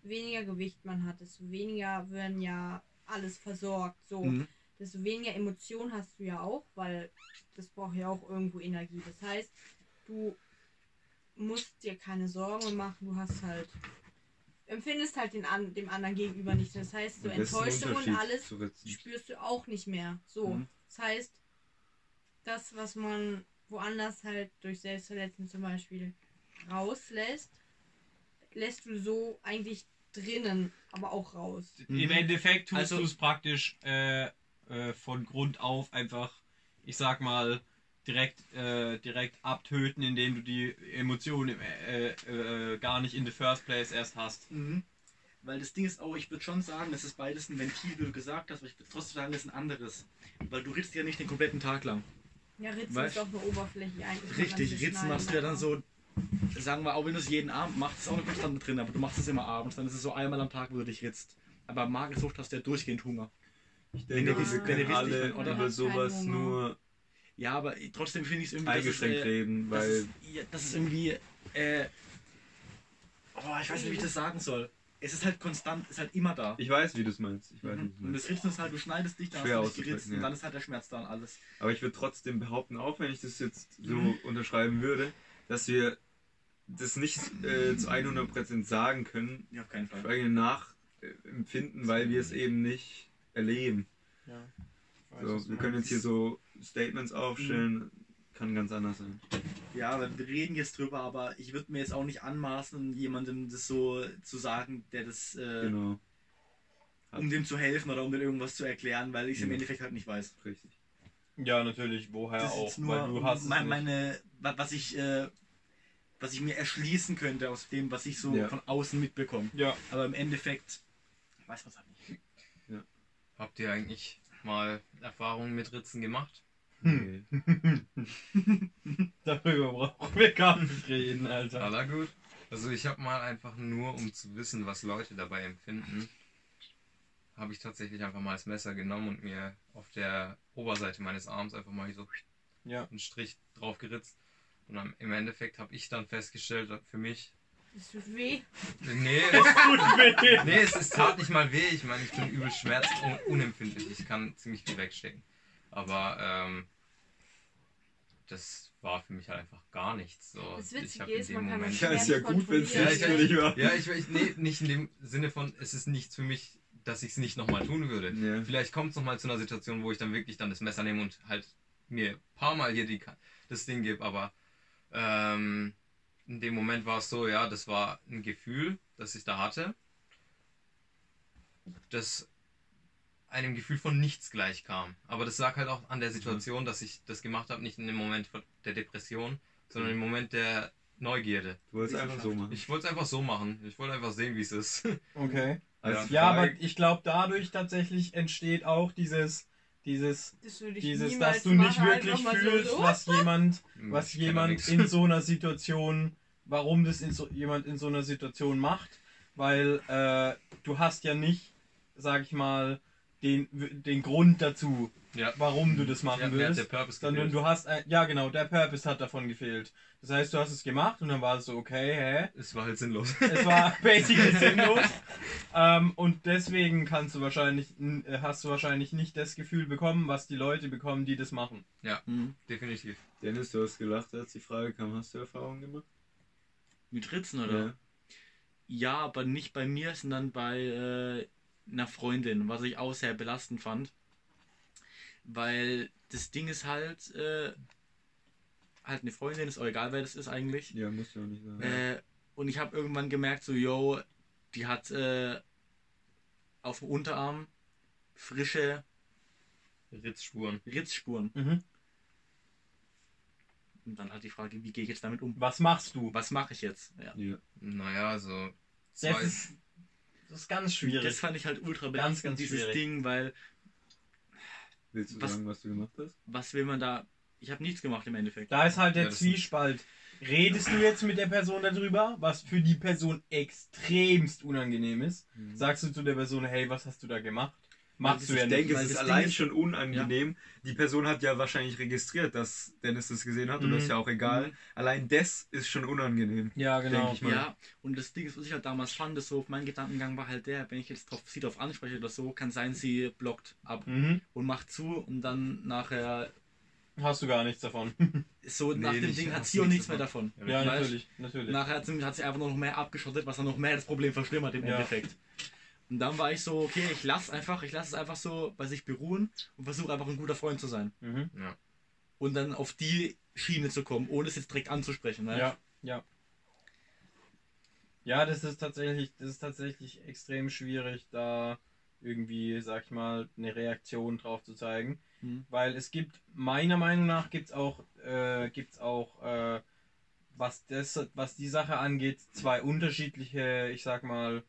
weniger Gewicht man hat, desto weniger werden ja alles versorgt. So, mhm. desto weniger Emotionen hast du ja auch, weil das braucht ja auch irgendwo Energie. Das heißt, du musst dir keine Sorgen machen, du hast halt empfindest halt den an, dem anderen gegenüber nicht. Das heißt, so Enttäuschung und alles spürst du auch nicht mehr. So, mhm. das heißt, das, was man woanders halt durch Selbstverletzung zum Beispiel rauslässt, lässt du so eigentlich drinnen, aber auch raus. Im mhm. Endeffekt tust also, du es praktisch äh, äh, von Grund auf einfach, ich sag mal, direkt, äh, direkt abtöten, indem du die Emotionen äh, äh, gar nicht in the first place erst hast. Mhm. Weil das Ding ist auch, ich würde schon sagen, es ist beides ein Ventil, wie du gesagt hast, aber ich würde trotzdem sagen, es ist ein anderes. Weil du ritzt ja nicht den kompletten Tag lang. Ja, Ritzen weißt? ist auch eine Oberfläche eigentlich. Richtig, Ritzen machst du ja dann so sagen wir, auch wenn du es jeden Abend machst, ist auch eine Konstante drin, aber du machst es immer abends, dann ist es so einmal am Tag, wo du dich ritzt. Aber Magersucht hast du ja durchgehend Hunger. Ich denke, diese können alle über sowas nur. Ja, aber trotzdem finde ich es irgendwie. Eingeschränkt es, äh, reden, weil. Das ist, ja, das ist irgendwie. Äh, oh, ich weiß nicht, wie ich das sagen soll. Es ist halt konstant, ist halt immer da. Ich weiß, wie du es meinst. Ich weiß, mhm. Und das Ritzen ist halt, du schneidest dich, dann Schwer hast du dich geritzt ja. und dann ist halt der Schmerz da und alles. Aber ich würde trotzdem behaupten, auch wenn ich das jetzt so mhm. unterschreiben würde, dass wir das nicht äh, zu 100% sagen können. Ja, auf keinen Fall. Für eigene Nachempfinden, weil wir es eben nicht erleben. Ja. So, wir können jetzt hier so Statements aufstellen, mhm. kann ganz anders sein. Ja, wir reden jetzt drüber, aber ich würde mir jetzt auch nicht anmaßen, jemandem das so zu sagen, der das. Äh, genau. Um dem zu helfen oder um dem irgendwas zu erklären, weil ich es ja. im Endeffekt halt nicht weiß. Richtig. Ja, natürlich, woher das auch. Nur weil du hast meine, meine, was ich äh, was ich mir erschließen könnte aus dem, was ich so ja. von außen mitbekomme. Ja. Aber im Endeffekt weiß man es halt nicht. Ja. Habt ihr eigentlich mal Erfahrungen mit Ritzen gemacht? Hm. Darüber brauchen wir gar nicht reden, Alter. Aller gut. Also ich habe mal einfach nur, um zu wissen, was Leute dabei empfinden, habe ich tatsächlich einfach mal das Messer genommen und mir auf der Oberseite meines Arms einfach mal so ja. einen Strich drauf geritzt. Und im Endeffekt habe ich dann festgestellt, für mich. Es tut weh. Nee, es tut weh. Nee, es, es tat nicht mal weh. Ich meine, ich bin übel schmerz- und unempfindlich. Ich kann ziemlich viel wegstecken. Aber ähm, das war für mich halt einfach gar nichts. So, das Witzige ist, man Moment, kann Ja, ist ja gut, wenn es nicht für dich war. Ja, ich, ich, nee, nicht in dem Sinne von, es ist nichts für mich, dass ich es nicht nochmal tun würde. Ja. Vielleicht kommt es nochmal zu einer Situation, wo ich dann wirklich dann das Messer nehme und halt mir ein paar Mal hier die, das Ding gebe, aber ähm, in dem Moment war es so, ja, das war ein Gefühl, das ich da hatte, das einem Gefühl von nichts gleich kam. Aber das lag halt auch an der Situation, dass ich das gemacht habe, nicht in dem Moment der Depression, sondern im Moment der Neugierde. Du wolltest es einfach so machen. Ich wollte es einfach so machen. Ich wollte einfach sehen, wie es ist. Okay. Also ja, aber ich glaube, dadurch tatsächlich entsteht auch dieses, dieses, das dieses, dass du nicht wirklich fühlst, so, was jemand, hm, was jemand in so einer Situation, warum das in so, jemand in so einer Situation macht, weil äh, du hast ja nicht, sag ich mal, den, den Grund dazu, ja. warum du das machen ja, willst, der Purpose sondern du hast, ein, ja genau, der Purpose hat davon gefehlt. Das heißt, du hast es gemacht und dann war es so, okay, hä? Es war halt sinnlos. Es war basically sinnlos. ähm, und deswegen kannst du wahrscheinlich, äh, hast du wahrscheinlich nicht das Gefühl bekommen, was die Leute bekommen, die das machen. Ja, mhm. definitiv. Dennis, du hast gelacht, als die Frage kam, hast du Erfahrungen gemacht? Mit Ritzen, oder? Ja, ja aber nicht bei mir, sondern bei äh, einer Freundin, was ich auch sehr belastend fand. Weil das Ding ist halt, äh, halt eine Freundin, ist auch egal, wer das ist eigentlich. Ja, muss ja auch nicht sein. Äh, und ich habe irgendwann gemerkt, so, yo, die hat äh, auf dem Unterarm frische Ritzspuren. Ritzspuren. Mhm. Und dann halt die Frage, wie gehe ich jetzt damit um? Was machst du? Was mache ich jetzt? Ja. ja. Naja, so. Das ist, das ist ganz schwierig. Das fand ich halt ultra belastend, ganz, ganz dieses schwierig. Ding, weil. Willst du was, sagen, was du gemacht hast? Was will man da ich habe nichts gemacht im Endeffekt. Da ist halt der ja, Zwiespalt. Redest du jetzt mit der Person darüber, was für die Person extremst unangenehm ist? Mhm. Sagst du zu der Person, hey, was hast du da gemacht? Machst du ja nicht. Ich denke, es ist allein ist schon unangenehm. Ja. Die Person hat ja wahrscheinlich registriert, dass Dennis das gesehen hat, mhm. und das ist ja auch egal. Mhm. Allein das ist schon unangenehm. Ja, genau. Ja, und das Ding ist, was ich halt damals fand, ist so, mein Gedankengang war halt der, wenn ich jetzt drauf, sie darauf anspreche oder so, kann sein, sie blockt ab mhm. und macht zu und dann nachher Hast du gar nichts davon. So, nee, nach dem Ding hat sie auch nichts mehr davon. Ja, natürlich, natürlich. Nachher hat sie, hat sie einfach noch mehr abgeschottet, was dann noch mehr das Problem verschlimmert im ja. Endeffekt. Und dann war ich so, okay, ich lasse einfach, ich lasse es einfach so bei sich beruhen und versuche einfach ein guter Freund zu sein. Mhm. Ja. Und dann auf die Schiene zu kommen, ohne es jetzt direkt anzusprechen. Ne? Ja, ja. Ja, das ist tatsächlich, das ist tatsächlich extrem schwierig, da irgendwie, sag ich mal, eine Reaktion drauf zu zeigen. Mhm. Weil es gibt, meiner Meinung nach, gibt es auch, äh, gibt's auch äh, was, das, was die Sache angeht, zwei unterschiedliche, ich sag mal,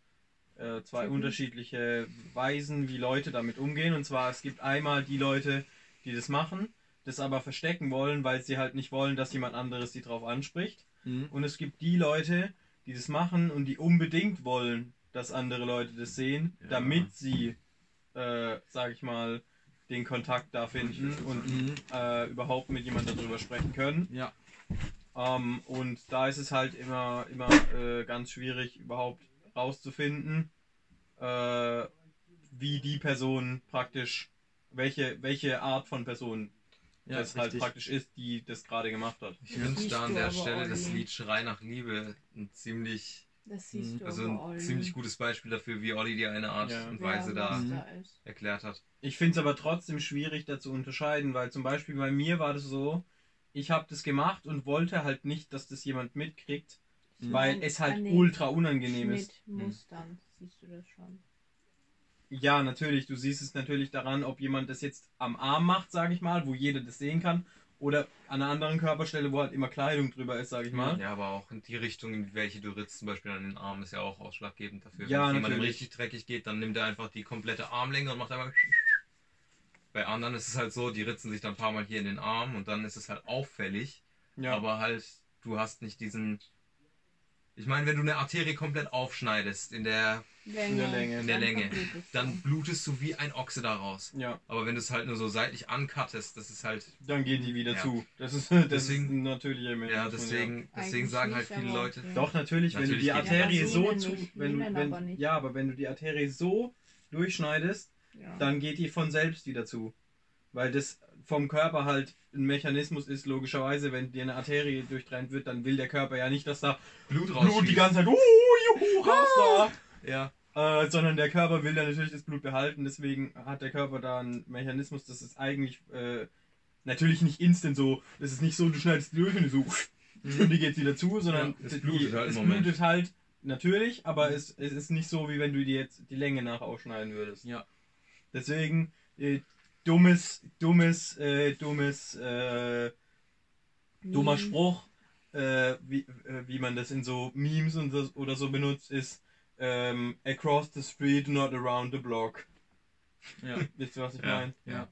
äh, zwei mhm. unterschiedliche Weisen, wie Leute damit umgehen. Und zwar, es gibt einmal die Leute, die das machen, das aber verstecken wollen, weil sie halt nicht wollen, dass jemand anderes sie drauf anspricht. Mhm. Und es gibt die Leute, die das machen und die unbedingt wollen, dass andere Leute das sehen, ja. damit sie äh, sag ich mal, den Kontakt da finden und mhm. äh, überhaupt mit jemandem darüber sprechen können. Ja. Ähm, und da ist es halt immer, immer äh, ganz schwierig, überhaupt rauszufinden, äh, wie die Person praktisch, welche, welche Art von Person ja, das halt praktisch ist, die das gerade gemacht hat. Ich wünsche da an der Stelle das Lied Schrei nach Liebe ein ziemlich also ein ziemlich gutes Beispiel dafür, wie Olli dir eine Art ja. und Weise ja, da mhm. erklärt hat. Ich finde es aber trotzdem schwierig, da zu unterscheiden, weil zum Beispiel bei mir war das so, ich habe das gemacht und wollte halt nicht, dass das jemand mitkriegt. Weil es halt ultra unangenehm ist. Mustern, mhm. siehst du das schon. Ja, natürlich. Du siehst es natürlich daran, ob jemand das jetzt am Arm macht, sage ich mal, wo jeder das sehen kann, oder an einer anderen Körperstelle, wo halt immer Kleidung drüber ist, sage ich mal. Ja, aber auch in die Richtung, in welche du ritzt, zum Beispiel an den Arm, ist ja auch ausschlaggebend dafür. Ja, Wenn jemand richtig dreckig geht, dann nimmt er einfach die komplette Armlänge und macht einfach. Bei anderen ist es halt so, die ritzen sich dann ein paar Mal hier in den Arm und dann ist es halt auffällig. Ja. Aber halt, du hast nicht diesen. Ich meine, wenn du eine Arterie komplett aufschneidest in der Länge. In der Länge. In der Länge. Dann blutest du wie ein Ochse daraus. Ja. Aber wenn du es halt nur so seitlich ancuttest, das ist halt. Dann gehen die wieder ja. zu. Das ist, das deswegen, ist ein. Ja, deswegen, deswegen sagen halt viele Leute. Ja. Doch, natürlich, wenn natürlich du die Arterie ja, so zu. Wenn, wenn, ja, aber wenn du die Arterie so durchschneidest, dann geht die von selbst wieder zu. Weil das vom Körper halt ein Mechanismus ist, logischerweise, wenn dir eine Arterie durchtrennt wird, dann will der Körper ja nicht, dass da Blut rausschießt. Blut die ganze Zeit, uh, juhu, raus da. Ja. Äh, sondern der Körper will dann natürlich das Blut behalten, deswegen hat der Körper da einen Mechanismus, das ist eigentlich äh, natürlich nicht instant so, es ist nicht so, du schneidest durch und so mhm. und die geht wieder zu, sondern ja, es blutet, die, halt, es blutet halt natürlich, aber mhm. es, es ist nicht so, wie wenn du dir jetzt die Länge nach ausschneiden würdest. Ja. Deswegen, äh, dummes, dummes, äh, dummes, äh, dummer Spruch, äh, wie, äh, wie man das in so Memes und so, oder so benutzt, ist, ähm, across the street, not around the block. Ja. Wisst ihr, was ich ja. meine? Ja.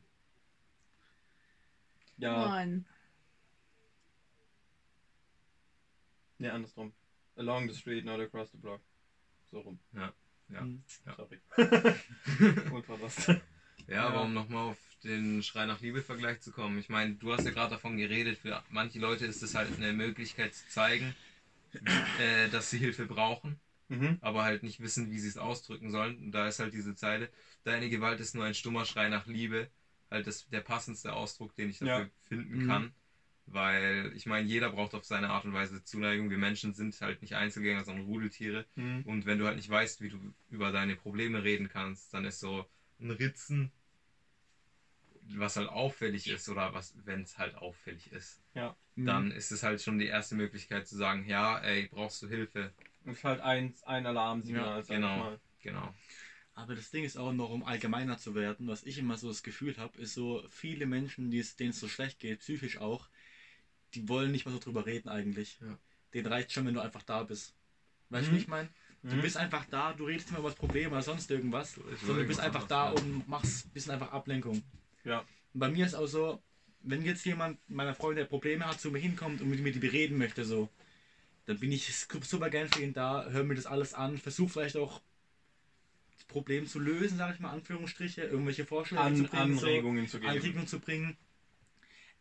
Ja. Nein. Ne, andersrum. Along the street, not across the block. So rum. Ja. Ja. Hm. ja. Sorry. Unverpasst. Ja, ja, aber um nochmal auf den Schrei nach Liebe-Vergleich zu kommen. Ich meine, du hast ja gerade davon geredet, für manche Leute ist es halt eine Möglichkeit zu zeigen, äh, dass sie Hilfe brauchen mhm. aber halt nicht wissen, wie sie es ausdrücken sollen. Und da ist halt diese Zeile, deine Gewalt ist nur ein stummer Schrei nach Liebe, halt das, der passendste Ausdruck, den ich dafür ja. finden mhm. kann. Weil ich meine, jeder braucht auf seine Art und Weise Zuneigung. Wir Menschen sind halt nicht Einzelgänger, sondern Rudeltiere. Mhm. Und wenn du halt nicht weißt, wie du über deine Probleme reden kannst, dann ist so ein Ritzen, was halt auffällig ist, oder was, wenn es halt auffällig ist, ja. dann mhm. ist es halt schon die erste Möglichkeit zu sagen, ja, ey, brauchst du Hilfe? Ist halt ein, ein Alarmsignal. Ja, genau, genau. Aber das Ding ist auch noch, um allgemeiner zu werden, was ich immer so das Gefühl habe, ist so, viele Menschen, denen es so schlecht geht, psychisch auch, die wollen nicht mehr so drüber reden eigentlich. Ja. Den reicht schon, wenn du einfach da bist. Weißt du, mhm. wie ich meine? Du mhm. bist einfach da, du redest immer über das Problem oder sonst irgendwas, sondern du bist einfach da und machst ein bisschen einfach Ablenkung. Ja. Und bei mir ist auch so, wenn jetzt jemand meiner Freunde Probleme hat, zu mir hinkommt und mit mir die bereden möchte, so, dann bin ich super gern für ihn da, höre mir das alles an, versuche vielleicht auch das Problem zu lösen, sage ich mal, Anführungsstriche, irgendwelche Vorschläge an, zu bringen, Anregungen so, zu geben. Anregungen zu bringen.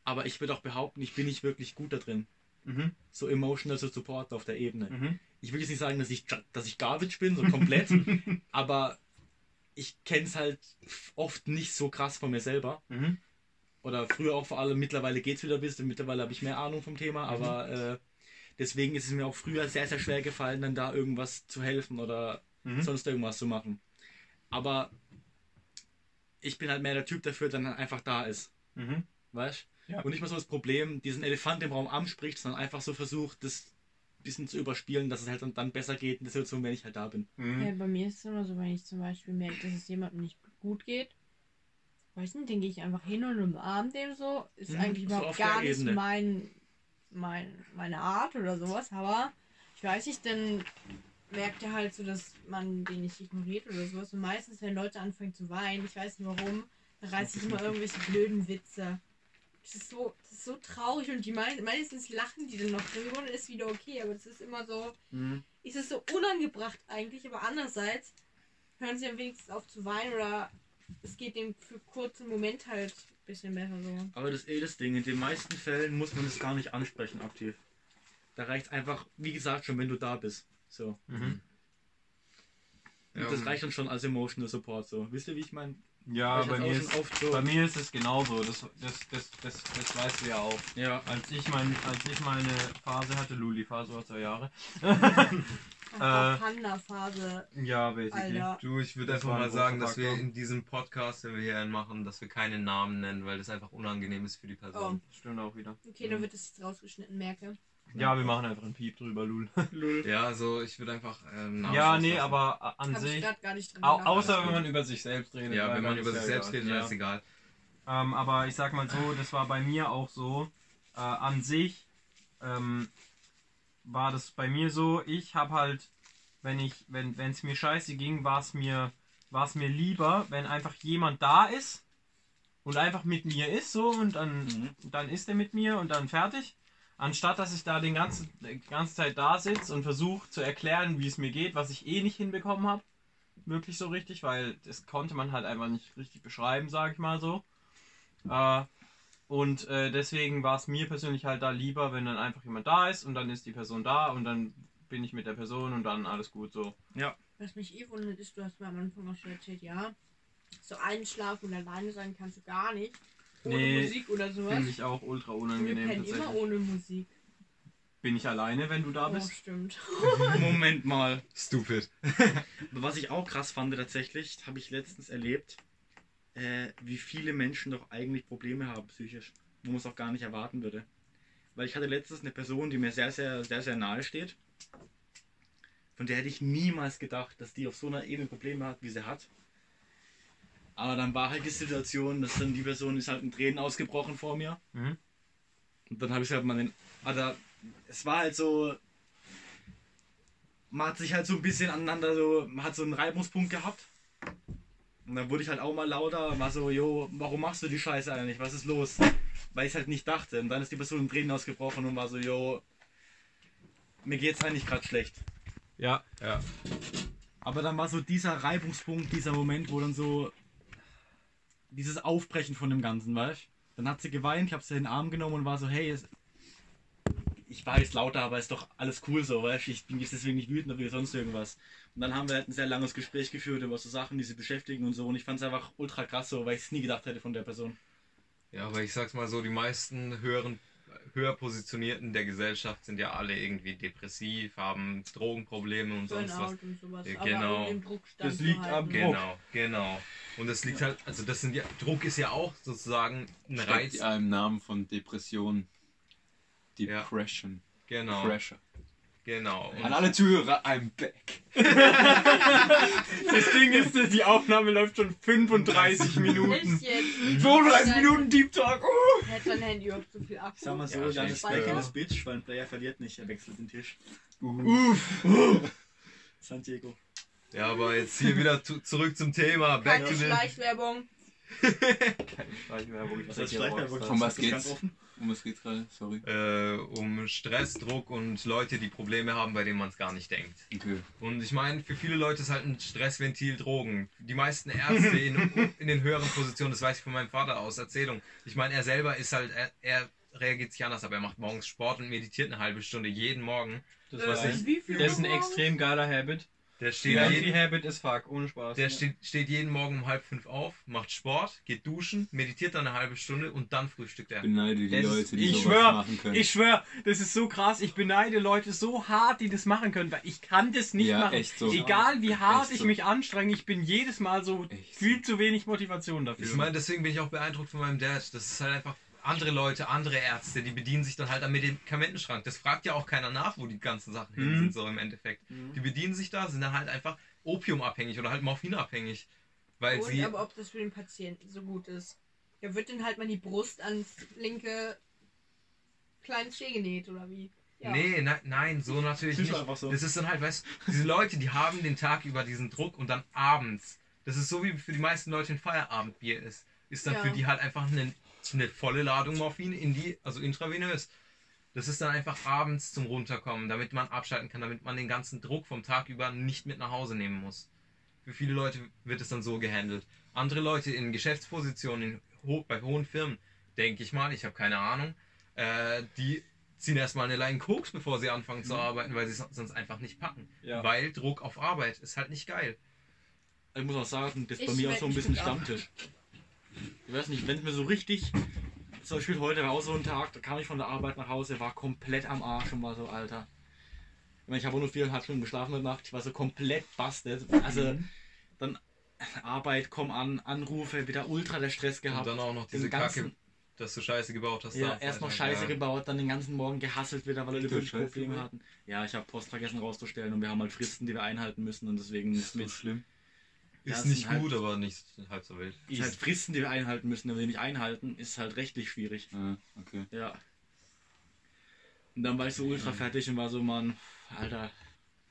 Aber ich würde auch behaupten, ich bin nicht wirklich gut da drin. Mhm. So emotional zu supporten auf der Ebene. Mhm. Ich will jetzt nicht sagen, dass ich, dass ich Garbage bin, so komplett, aber ich kenne es halt oft nicht so krass von mir selber. Mhm. Oder früher auch vor allem, mittlerweile geht es wieder ein bisschen, mittlerweile habe ich mehr Ahnung vom Thema, mhm. aber äh, Deswegen ist es mir auch früher sehr, sehr schwer gefallen, dann da irgendwas zu helfen oder mhm. sonst irgendwas zu machen. Aber ich bin halt mehr der Typ dafür, der dann einfach da ist. Mhm. Weißt ja. Und nicht mal so das Problem, diesen Elefant im Raum anspricht, sondern einfach so versucht, das bisschen zu überspielen, dass es halt dann besser geht in der Situation, wenn ich halt da bin. Mhm. Ja, bei mir ist es immer so, wenn ich zum Beispiel merke, dass es jemandem nicht gut geht, weiß nicht, dann gehe ich einfach hin und umarme dem so. Ist mhm, eigentlich überhaupt so gar nicht mein, mein, meine Art oder sowas, aber ich weiß nicht, dann merkt er halt so, dass man den nicht ignoriert oder sowas. Und meistens, wenn Leute anfangen zu weinen, ich weiß nicht warum, dann reiße ich immer irgendwelche blöden Witze. Das ist so, das ist so traurig und die meisten, meistens lachen die dann noch drüber und ist wieder okay, aber das ist immer so, mhm. ist es so unangebracht eigentlich, aber andererseits hören sie am wenigsten auf zu weinen oder es geht dem für kurzen Moment halt ein bisschen besser so. Aber das ist eh das Ding, in den meisten Fällen muss man es gar nicht ansprechen aktiv. Da reicht es einfach, wie gesagt, schon, wenn du da bist. So. Mhm. Und ja, das reicht dann schon als Emotional Support. So. Wisst ihr, wie ich meine? Ja, bei mir, ist, so bei mir ist es genauso. Das, das, das, das, das weißt du ja auch. Ja. Als ich, mein, als ich meine Phase hatte, Luli-Phase war zwei Jahre. Panda-Phase. Ja, basically. Alter. Du, ich würde einfach mal sagen, dass wir in diesem Podcast, den wir hier machen, dass wir keinen Namen nennen, weil das einfach unangenehm ist für die Person. Oh. Stimmt auch wieder. Okay, dann wird das jetzt rausgeschnitten, merke. Ja, wir machen einfach einen Piep drüber, Lul. Lul. Ja, also ich würde einfach. Ähm, ja, nee, lassen. aber an Hab sich. Au außer wenn man über sich selbst redet. Ja, wenn man über sich selbst redet, dann ist egal. Ähm, aber ich sag mal so, das war bei mir auch so. Äh, an sich ähm, war das bei mir so, ich habe halt, wenn ich, wenn es mir scheiße ging, war es mir, war's mir lieber, wenn einfach jemand da ist und einfach mit mir ist so und dann, mhm. dann ist er mit mir und dann fertig anstatt dass ich da den ganzen, die ganze Zeit da sitze und versuche zu erklären, wie es mir geht, was ich eh nicht hinbekommen habe, wirklich so richtig, weil das konnte man halt einfach nicht richtig beschreiben, sage ich mal so. Äh, und äh, deswegen war es mir persönlich halt da lieber, wenn dann einfach jemand da ist und dann ist die Person da und dann bin ich mit der Person und dann alles gut so. Ja. Was mich eh wundert ist, du hast mir am Anfang auch schon erzählt, ja, so einschlafen und alleine sein kannst du gar nicht. Ohne nee, Musik oder sowas. Finde ich auch ultra unangenehm. Wir tatsächlich. immer ohne Musik. Bin ich alleine, wenn du da oh, bist? stimmt. Moment mal. Stupid. Was ich auch krass fand tatsächlich, habe ich letztens erlebt, äh, wie viele Menschen doch eigentlich Probleme haben psychisch, wo man es auch gar nicht erwarten würde. Weil ich hatte letztens eine Person, die mir sehr, sehr, sehr, sehr nahe steht. Von der hätte ich niemals gedacht, dass die auf so einer Ebene Probleme hat, wie sie hat. Aber dann war halt die Situation, dass dann die Person ist halt in Tränen ausgebrochen vor mir. Mhm. Und dann habe ich halt mal den. Also, es war halt so. Man hat sich halt so ein bisschen aneinander so. Man hat so einen Reibungspunkt gehabt. Und dann wurde ich halt auch mal lauter und war so, jo, warum machst du die Scheiße eigentlich? Was ist los? Weil ich es halt nicht dachte. Und dann ist die Person in Tränen ausgebrochen und war so, jo, mir geht's eigentlich gerade schlecht. Ja, ja. Aber dann war so dieser Reibungspunkt, dieser Moment, wo dann so dieses Aufbrechen von dem Ganzen, weißt Dann hat sie geweint, ich habe sie in den Arm genommen und war so, hey, ich war jetzt lauter, aber ist doch alles cool so, weißt Ich bin jetzt deswegen nicht wütend oder sonst irgendwas. Und dann haben wir halt ein sehr langes Gespräch geführt über so Sachen, die sie beschäftigen und so. Und ich fand es einfach ultra krass so, weil ich es nie gedacht hätte von der Person. Ja, aber ich sag's mal so, die meisten höheren höher positionierten der Gesellschaft sind ja alle irgendwie depressiv, haben Drogenprobleme und sonst was. Und sowas. Ja, genau. Das liegt am Druck. Genau, genau. Und das liegt ja. halt, also das sind ja, Druck ist ja auch sozusagen ein Reiz. Ja im Namen von Depression. Depression. Ja, genau. Pressure. Genau. Und An alle Zuhörer, I'm back. das Ding ist, die Aufnahme läuft schon 35 Minuten. 35 Minuten Deep Talk. Uh. Hätte dein Handy auch zu viel Akku. Sag mal so, ja, dann ist back in das Bitch, weil ein Player verliert nicht, er wechselt den Tisch. Uh. Uh. Santiago. Ja, aber jetzt hier wieder zurück zum Thema. Back Keine to Schleichwerbung. Keine Schleichwerbung. Was heißt Schleichwerbung? Von was geht's? Um was geht's gerade? Sorry. Äh, um Stress, Druck und Leute, die Probleme haben, bei denen man es gar nicht denkt. Okay. Und ich meine, für viele Leute ist halt ein Stressventil Drogen. Die meisten Ärzte in, in den höheren Positionen, das weiß ich von meinem Vater aus Erzählung. Ich meine, er selber ist halt, er, er reagiert sich anders, aber er macht morgens Sport und meditiert eine halbe Stunde jeden Morgen. Das, äh, ich, das ist ein extrem geiler Habit. Der steht ja, jeden, Habit ist fuck, ohne Spaß. Der ja. steht, steht jeden Morgen um halb fünf auf, macht Sport, geht duschen, meditiert dann eine halbe Stunde und dann frühstückt er. Beneide die das Leute, die ich schwör, machen können. Ich schwöre, das ist so krass. Ich beneide Leute so hart, die das machen können, weil ich kann das nicht ja, machen. So. Egal wie hart echt ich mich anstrenge, ich bin jedes Mal so echt viel so. zu wenig Motivation dafür. Ich meine, deswegen bin ich auch beeindruckt von meinem Dad. Das ist halt einfach andere Leute, andere Ärzte, die bedienen sich dann halt am Medikamentenschrank. Das fragt ja auch keiner nach, wo die ganzen Sachen mhm. hin sind, so im Endeffekt. Mhm. Die bedienen sich da, sind dann halt einfach opiumabhängig oder halt morphinabhängig. Weil Und sie. aber ob das für den Patienten so gut ist. Da wird dann halt mal die Brust ans linke kleines Steh genäht oder wie? Ja. Nee, ne, nein, so natürlich nicht. So. Das ist dann halt, weißt du, diese Leute, die haben den Tag über diesen Druck und dann abends. Das ist so wie für die meisten Leute ein Feierabendbier ist. Ist dann ja. für die halt einfach eine, eine volle Ladung Morphin in die, also intravenös. Das ist dann einfach abends zum Runterkommen, damit man abschalten kann, damit man den ganzen Druck vom Tag über nicht mit nach Hause nehmen muss. Für viele Leute wird es dann so gehandelt. andere Leute in Geschäftspositionen in bei hohen Firmen, denke ich mal, ich habe keine Ahnung, äh, die ziehen erstmal eine Line Koks, bevor sie anfangen zu mhm. arbeiten, weil sie es sonst einfach nicht packen. Ja. Weil Druck auf Arbeit ist halt nicht geil. Ich muss auch sagen, das ist bei mir auch so ein bisschen Stammtisch. Ich weiß nicht, wenn es mir so richtig. Zum Beispiel heute war auch so ein Tag, da kam ich von der Arbeit nach Hause, war komplett am Arsch und war so, Alter. Ich habe nur viereinhalb Stunden geschlafen der Nacht, ich war so komplett bastet. Also, mhm. dann Arbeit, komm an, Anrufe, wieder ultra der Stress gehabt. Und dann auch noch diese ganzen, Kacke, dass du Scheiße gebaut hast. Ja, erstmal Scheiße ja. gebaut, dann den ganzen Morgen gehasselt wieder, weil wir Probleme hatten. Ja, ich habe Post vergessen rauszustellen und wir haben halt Fristen, die wir einhalten müssen und deswegen ist es schlimm. Ist ja, nicht halt gut, aber nicht halb so wild. Ist halt Fristen, die wir einhalten müssen, wenn wir nicht einhalten, ist halt rechtlich schwierig. Ah, okay. Ja. Und dann war ich so ultra fertig und war so, Mann, Alter,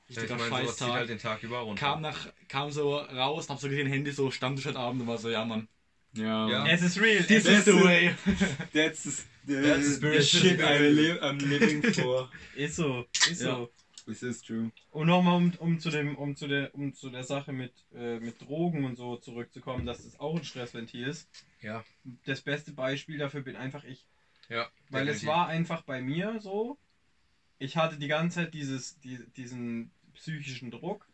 richtiger ja, ich mein, Scheißtag. Halt den Tag über runter. Kam, nach, kam so raus und hab so gesehen, Handy so, Stammtisch heute Abend und war so, ja, Mann. Ja. ja. Es ist real. This is the way. That's the, the, that's the shit I'm, li I'm living for. ist so, ist ja. so. This is true. Und nochmal um, um zu dem, um zu der, um zu der Sache mit, äh, mit Drogen und so zurückzukommen, dass das auch ein Stressventil ist. Ja. Das beste Beispiel dafür bin einfach ich. Ja. Weil definitiv. es war einfach bei mir so. Ich hatte die ganze Zeit dieses, die, diesen psychischen Druck,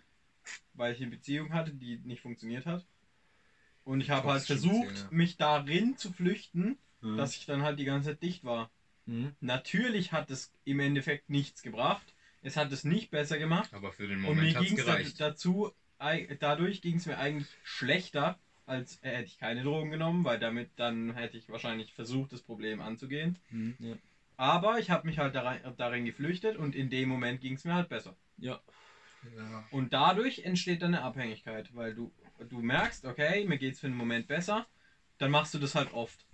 weil ich eine Beziehung hatte, die nicht funktioniert hat. Und ich habe halt versucht, sehen, ja. mich darin zu flüchten, mhm. dass ich dann halt die ganze Zeit dicht war. Mhm. Natürlich hat es im Endeffekt nichts gebracht. Es hat es nicht besser gemacht. Aber für den Moment Und mir ging es dazu, dadurch ging es mir eigentlich schlechter, als hätte ich keine Drogen genommen, weil damit dann hätte ich wahrscheinlich versucht, das Problem anzugehen. Mhm. Ja. Aber ich habe mich halt darin, darin, geflüchtet und in dem Moment ging es mir halt besser. Ja. ja. Und dadurch entsteht dann eine Abhängigkeit, weil du, du merkst, okay, mir geht es für einen Moment besser, dann machst du das halt oft.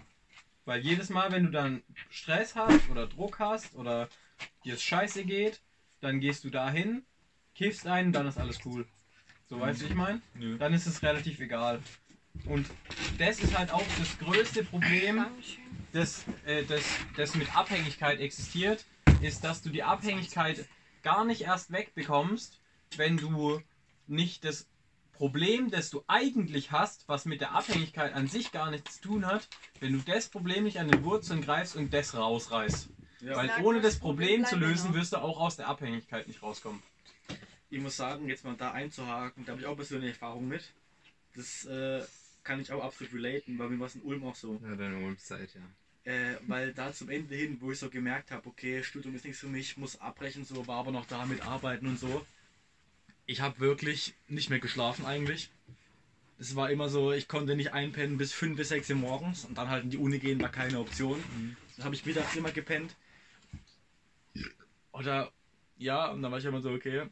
Weil jedes Mal, wenn du dann Stress hast oder Druck hast oder dir es scheiße geht, dann gehst du dahin, kiffst einen, dann ist alles cool. So weißt du, ich meine? Dann ist es relativ egal. Und das ist halt auch das größte Problem, das, äh, das, das mit Abhängigkeit existiert, ist, dass du die Abhängigkeit gar nicht erst wegbekommst, wenn du nicht das Problem, das du eigentlich hast, was mit der Abhängigkeit an sich gar nichts zu tun hat, wenn du das Problem nicht an den Wurzeln greifst und das rausreißt. Ja. Weil ohne das Problem zu lösen, wirst du auch aus der Abhängigkeit nicht rauskommen. Ich muss sagen, jetzt mal da einzuhaken, da habe ich auch persönliche Erfahrung mit. Das äh, kann ich auch absolut relaten, weil mir war es in Ulm auch so. Ja, deine Ulm-Zeit, ja. Äh, weil da zum Ende hin, wo ich so gemerkt habe, okay, Studium ist nichts für mich, muss abbrechen, so war aber noch da mit Arbeiten und so. Ich habe wirklich nicht mehr geschlafen eigentlich. Es war immer so, ich konnte nicht einpennen bis 5 bis 6 Uhr morgens und dann halt in die Uni gehen war keine Option. Mhm. Dann habe ich mittags immer gepennt. Oder ja, und dann war ich immer so, okay,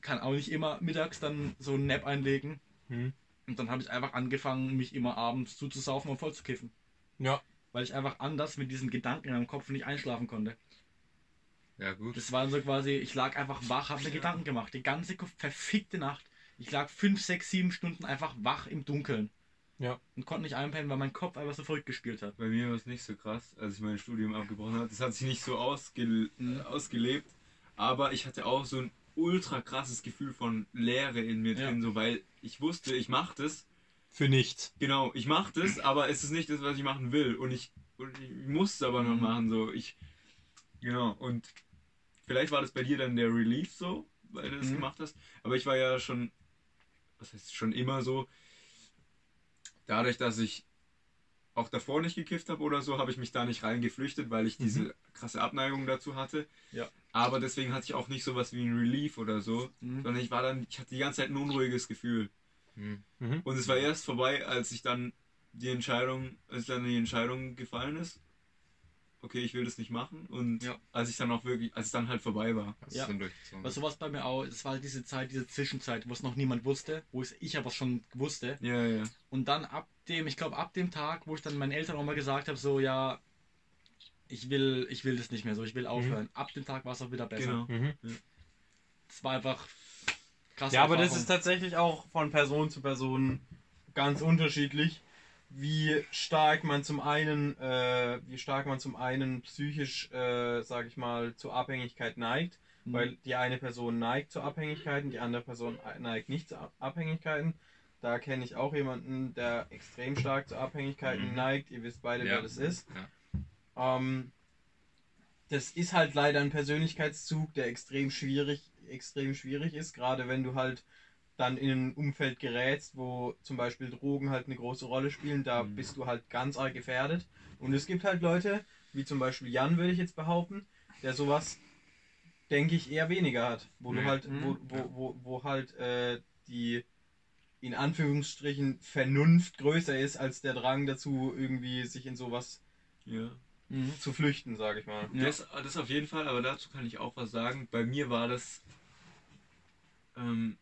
kann auch nicht immer mittags dann so einen Nap einlegen. Mhm. Und dann habe ich einfach angefangen, mich immer abends zuzusaufen und voll zu kiffen. Ja. Weil ich einfach anders mit diesen Gedanken in meinem Kopf nicht einschlafen konnte. Ja, gut. Das war so quasi, ich lag einfach wach, habe mir Gedanken gemacht. Die ganze verfickte Nacht. Ich lag 5, 6, 7 Stunden einfach wach im Dunkeln. Ja. Und konnte nicht einpennen, weil mein Kopf einfach so verrückt gespielt hat. Bei mir war es nicht so krass, als ich mein Studium abgebrochen habe. Das hat sich nicht so ausge mhm. ausgelebt. Aber ich hatte auch so ein ultra krasses Gefühl von Leere in mir drin, ja. so weil ich wusste, ich mache das. Für nichts. Genau, ich mache das, aber es ist nicht das, was ich machen will. Und ich, und ich muss es aber noch mhm. machen. So. Ich, genau, und vielleicht war das bei dir dann der Relief so, weil du das mhm. gemacht hast. Aber ich war ja schon, was heißt schon immer so, dadurch, dass ich auch davor nicht gekifft habe oder so, habe ich mich da nicht reingeflüchtet, weil ich mhm. diese krasse Abneigung dazu hatte. Ja. Aber deswegen hatte ich auch nicht so was wie ein Relief oder so, mhm. sondern ich war dann, ich hatte die ganze Zeit ein unruhiges Gefühl. Mhm. Und es war erst vorbei, als ich dann die Entscheidung, als dann die Entscheidung gefallen ist, okay, ich will das nicht machen. Und ja. als ich dann auch wirklich, als es dann halt vorbei war. Ja. Was sowas bei mir auch, es war halt diese Zeit, diese Zwischenzeit, wo es noch niemand wusste, wo es ich aber schon wusste. Ja, ja. Und dann ab dem, ich glaube ab dem Tag, wo ich dann meinen Eltern auch mal gesagt habe, so ja, ich will, ich will das nicht mehr so, ich will mhm. aufhören. Mhm. Ab dem Tag war es auch wieder besser. Genau. Mhm. Es war einfach krass. Ja, aber das ist tatsächlich auch von Person zu Person ganz unterschiedlich wie stark man zum einen, äh, wie stark man zum einen psychisch, äh, sage ich mal, zur Abhängigkeit neigt, mhm. weil die eine Person neigt zu Abhängigkeiten, die andere Person neigt nicht zu Abhängigkeiten. Da kenne ich auch jemanden, der extrem stark zu Abhängigkeiten mhm. neigt. Ihr wisst beide, ja. wer das ist. Ja. Ähm, das ist halt leider ein Persönlichkeitszug, der extrem schwierig, extrem schwierig ist, gerade wenn du halt dann in ein Umfeld gerätst, wo zum Beispiel Drogen halt eine große Rolle spielen, da mhm. bist du halt ganz arg gefährdet. Und es gibt halt Leute, wie zum Beispiel Jan, würde ich jetzt behaupten, der sowas, denke ich, eher weniger hat. Wo mhm. du halt, wo, mhm. wo, wo, wo halt äh, die in Anführungsstrichen Vernunft größer ist als der Drang dazu, irgendwie sich in sowas ja. Mhm. zu flüchten, sage ich mal. Ja. Das, das auf jeden Fall, aber dazu kann ich auch was sagen. Bei mir war das. Ähm,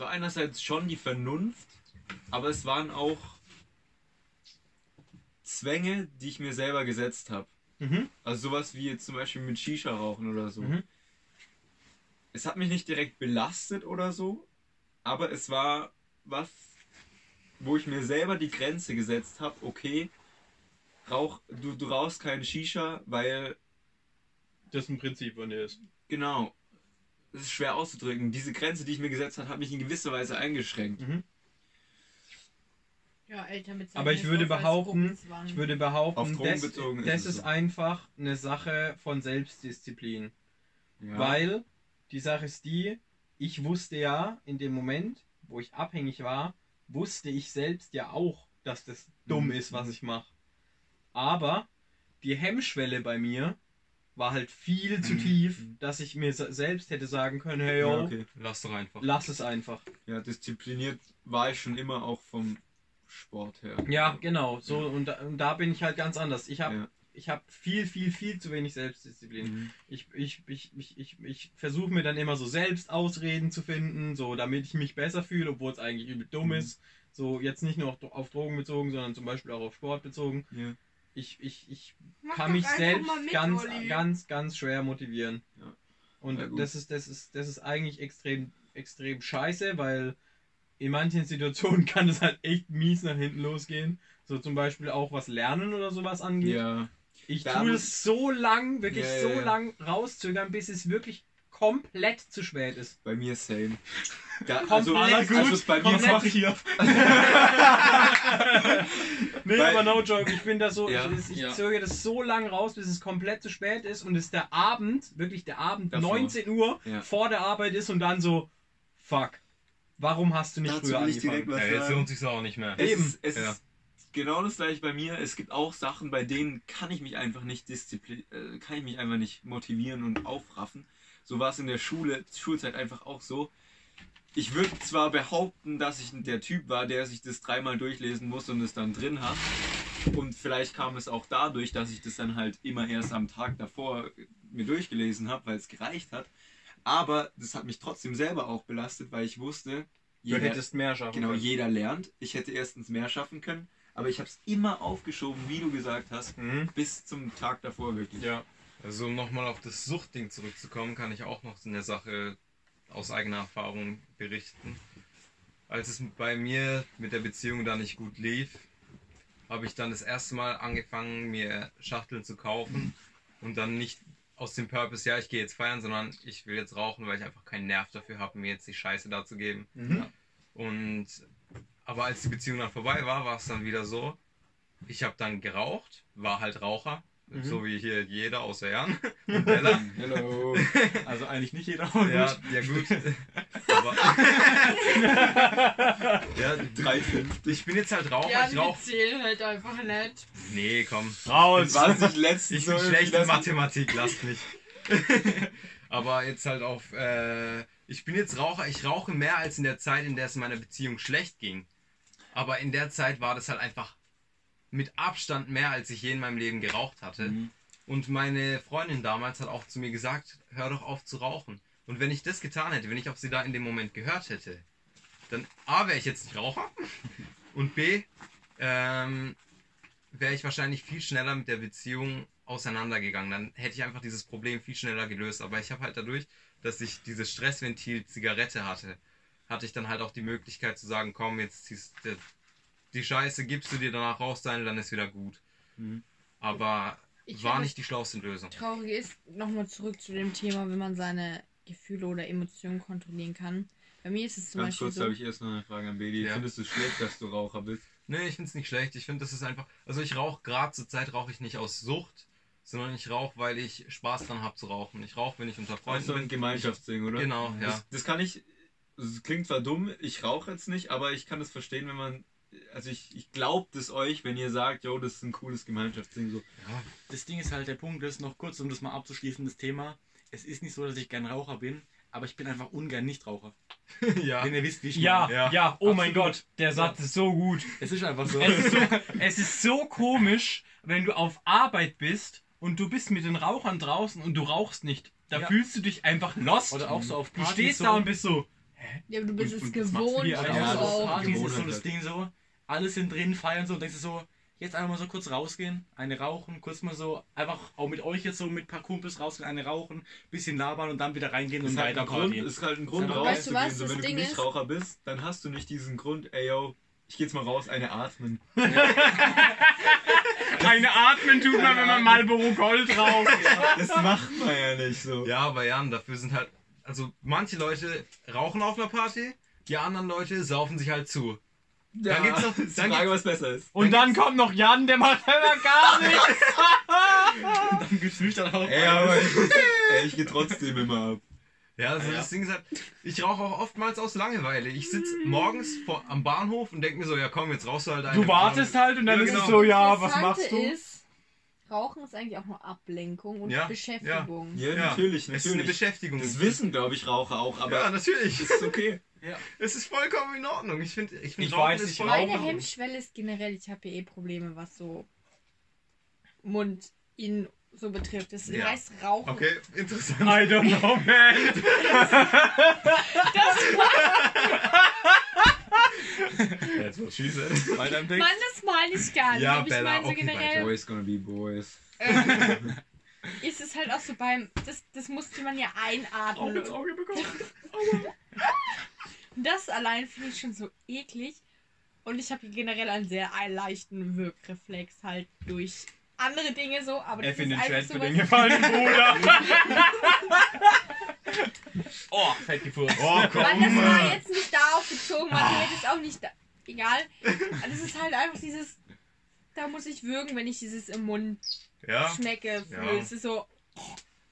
war einerseits schon die Vernunft, aber es waren auch Zwänge, die ich mir selber gesetzt habe. Mhm. Also sowas wie jetzt zum Beispiel mit Shisha rauchen oder so. Mhm. Es hat mich nicht direkt belastet oder so, aber es war was, wo ich mir selber die Grenze gesetzt habe, okay, rauch, du, du rauchst keinen Shisha, weil. Das ein Prinzip von dir ist. Genau. Das ist schwer auszudrücken. Diese Grenze, die ich mir gesetzt habe, hat mich in gewisser Weise eingeschränkt. Mhm. Ja, älter mit Aber ich würde behaupten, ich würde behaupten, das, das ist, so. einfach eine Sache von Selbstdisziplin. Ja. Weil die Sache ist die, ich wusste ja in dem Moment, wo ich abhängig war, wusste ich selbst ja auch, dass das dumm mhm. ist, was ich mache. Aber die Hemmschwelle bei mir war halt viel zu mhm. tief, dass ich mir selbst hätte sagen können, hey yo, ja, okay. lass doch einfach. Lass es einfach. Ja, diszipliniert war ich schon immer auch vom Sport her. Ja, genau. So ja. und, da, und da bin ich halt ganz anders. Ich habe ja. ich habe viel viel viel zu wenig Selbstdisziplin. Mhm. Ich ich ich ich ich, ich versuche mir dann immer so selbst Ausreden zu finden, so damit ich mich besser fühle, obwohl es eigentlich übel dumm mhm. ist. So jetzt nicht nur auf, auf Drogen bezogen, sondern zum Beispiel auch auf Sport bezogen. Ja ich, ich, ich kann mich selbst mit, ganz, Olli. ganz, ganz schwer motivieren. Ja. Und das ist, das ist, das ist eigentlich extrem, extrem scheiße, weil in manchen Situationen kann es halt echt mies nach hinten losgehen. So zum Beispiel auch was Lernen oder sowas angeht. Ja. Ich tue es so lang, wirklich ja, so lang rauszögern, bis es wirklich komplett zu spät ist. Bei mir same. Ja, also, also, also bei mir mache ich hier. nee, bei, aber no joke, ich bin da so, ja, ich, ich ja. zögere das so lang raus, bis es komplett zu spät ist und es der Abend, wirklich der Abend, Davor. 19 Uhr ja. vor der Arbeit ist und dann so, fuck, warum hast du nicht Dazu früher angefangen? Ja, jetzt lohnt sich auch nicht mehr. Es Eben. Ist, es ist genau das gleiche bei mir. Es gibt auch Sachen, bei denen kann ich mich einfach nicht disziplin, äh, kann ich mich einfach nicht motivieren und aufraffen. So war es in der Schule, Schulzeit einfach auch so. Ich würde zwar behaupten, dass ich der Typ war, der sich das dreimal durchlesen muss und es dann drin hat. Und vielleicht kam es auch dadurch, dass ich das dann halt immer erst am Tag davor mir durchgelesen habe, weil es gereicht hat. Aber das hat mich trotzdem selber auch belastet, weil ich wusste, jeder, du hättest mehr schaffen Genau, können. jeder lernt. Ich hätte erstens mehr schaffen können, aber ich habe es immer aufgeschoben, wie du gesagt hast, mhm. bis zum Tag davor wirklich. Ja. Also um nochmal auf das Suchtding zurückzukommen, kann ich auch noch eine Sache aus eigener Erfahrung berichten. Als es bei mir mit der Beziehung da nicht gut lief, habe ich dann das erste Mal angefangen, mir Schachteln zu kaufen und dann nicht aus dem Purpose, ja, ich gehe jetzt feiern, sondern ich will jetzt rauchen, weil ich einfach keinen Nerv dafür habe, mir jetzt die Scheiße da zu geben. Mhm. Und aber als die Beziehung dann vorbei war, war es dann wieder so, ich habe dann geraucht, war halt Raucher, Mhm. So wie hier jeder außer Jan. Hello. Also eigentlich nicht jeder. ja, ja gut. Aber ja, drei, fünf. Ich bin jetzt halt Raucher. Ja, ich rauch. zählen halt einfach nicht. Nee, komm. Raus. Was ich letztens Ich bin so schlecht in Mathematik, lasst mich. Aber jetzt halt auf. Äh, ich bin jetzt Raucher. Ich rauche mehr als in der Zeit, in der es in meiner Beziehung schlecht ging. Aber in der Zeit war das halt einfach mit Abstand mehr, als ich je in meinem Leben geraucht hatte. Mhm. Und meine Freundin damals hat auch zu mir gesagt, hör doch auf zu rauchen. Und wenn ich das getan hätte, wenn ich auf sie da in dem Moment gehört hätte, dann A, wäre ich jetzt nicht Raucher und B, ähm, wäre ich wahrscheinlich viel schneller mit der Beziehung auseinandergegangen. Dann hätte ich einfach dieses Problem viel schneller gelöst. Aber ich habe halt dadurch, dass ich dieses Stressventil Zigarette hatte, hatte ich dann halt auch die Möglichkeit zu sagen, komm, jetzt ziehst du die Scheiße gibst du dir danach raus, sein, dann ist wieder gut. Mhm. Aber ich war nicht die schlauste Lösung. Traurig ist, nochmal zurück zu dem Thema, wenn man seine Gefühle oder Emotionen kontrollieren kann. Bei mir ist es zum Ganz Beispiel kurz so. habe ich erst noch eine Frage an Bedi. Ja. Findest du es schlecht, dass du Raucher bist? Nee, ich find's nicht schlecht. Ich finde, das ist einfach. Also ich rauche gerade zur Zeit rauche ich nicht aus Sucht, sondern ich rauche, weil ich Spaß dran habe zu rauchen. Ich rauche, wenn ich unter Das Freunden ist so ein. Gemeinschaftsding, oder? Genau, ja. Das, das kann ich. Das klingt zwar dumm, ich rauche jetzt nicht, aber ich kann das verstehen, wenn man. Also ich, ich glaube das euch, wenn ihr sagt, yo, das ist ein cooles Gemeinschaftsding. So. Ja, Das Ding ist halt, der Punkt ist noch kurz, um das mal abzuschließen, das Thema. Es ist nicht so, dass ich gern Raucher bin, aber ich bin einfach ungern Nichtraucher. ja. Wenn ihr wisst, wie ich Ja, meine. ja, Ja. oh mein Absolut. Gott, der Satz ist so gut. Es ist einfach so. Es ist so, es ist so komisch, wenn du auf Arbeit bist und du bist mit den Rauchern draußen und du rauchst nicht. Da Ja. fühlst du dich einfach lost. Oder auch so auf du Partys stehst so. da und bist so. Ja, aber du bist Und- es und du gewohnt. hier, Oder Alter? auch Ja, so das auf ist Partys ist so das halt. Ding so. Alle sind drin, feiern so und denkst du so, jetzt einfach mal so kurz rausgehen, eine rauchen, kurz mal so, einfach auch mit euch jetzt so mit ein paar Kumpels rausgehen, eine rauchen, bisschen labern und dann wieder reingehen Das und ist halt weiter ein Grund, ist halt ein Grund Aber weißt du rauszugehen. was, so, wenn Ding du ist- Nichtraucher bist, dann hast du nicht diesen Grund, ey yo, ich geh jetzt mal raus, eine atmen. Eine Atmen tut man, wenn man Marlboro Gold raucht. Das macht man ja nicht so. Ja, aber Jan, dafür sind halt. Also manche Leute rauchen auf einer Party, die anderen Leute saufen sich halt zu. Ja, Dann gibt's noch- dann Frage, was besser ist. Und dann kommt noch Jan, der macht immer gar nichts. dann gibt's nüchtern auch. Ey, aber ich, ey, ich geh trotzdem immer ab. Ja, also Ja. das Ding ist halt, ich rauche auch oftmals aus Langeweile. Ich sitze morgens vor, am Bahnhof und denke mir so, ja komm, jetzt rauchst du halt eine. Du wartest halt und dann Ja, ist genau. es so, ja, was machst du? Ist, Rauchen ist eigentlich auch nur Ablenkung und Ja, Beschäftigung. Ja, Ja, natürlich, Es ist eine natürlich. Beschäftigung. Das wissen, glaube ich, Raucher auch, aber ja, natürlich. ist okay. Es ist vollkommen in Ordnung. Ich finde, ich, find, Ich weiß, ich Meine Hemmschwelle ist generell, ich habe ja eh Probleme, was so Mund in so betrifft. Das Ja. heißt Rauchen. Okay, interessant. I don't know, man. That's what she said. Weiter im Text. Mann, das meine ich gar nicht. Ja, aber ich Bella, meine so okay, generell. Boys gonna be boys. ähm, ist es halt auch so beim. Das, das musste man ja einatmen. Auge bekommen. Das allein finde ich schon so eklig. Und ich habe generell einen sehr leichten Wirkreflex halt durch andere Dinge so. Aber das F in ist den einfach Chat so für was- den gefallenen Bruder. oh, fett gefurzt. Oh, komm. Mann, das war jetzt nicht darauf bezogen, man hätte es auch nicht. Da egal. Das ist halt einfach dieses. Da muss ich würgen, wenn ich dieses im Mund Ja. schmecke. Ja. Fühle. Es ist so.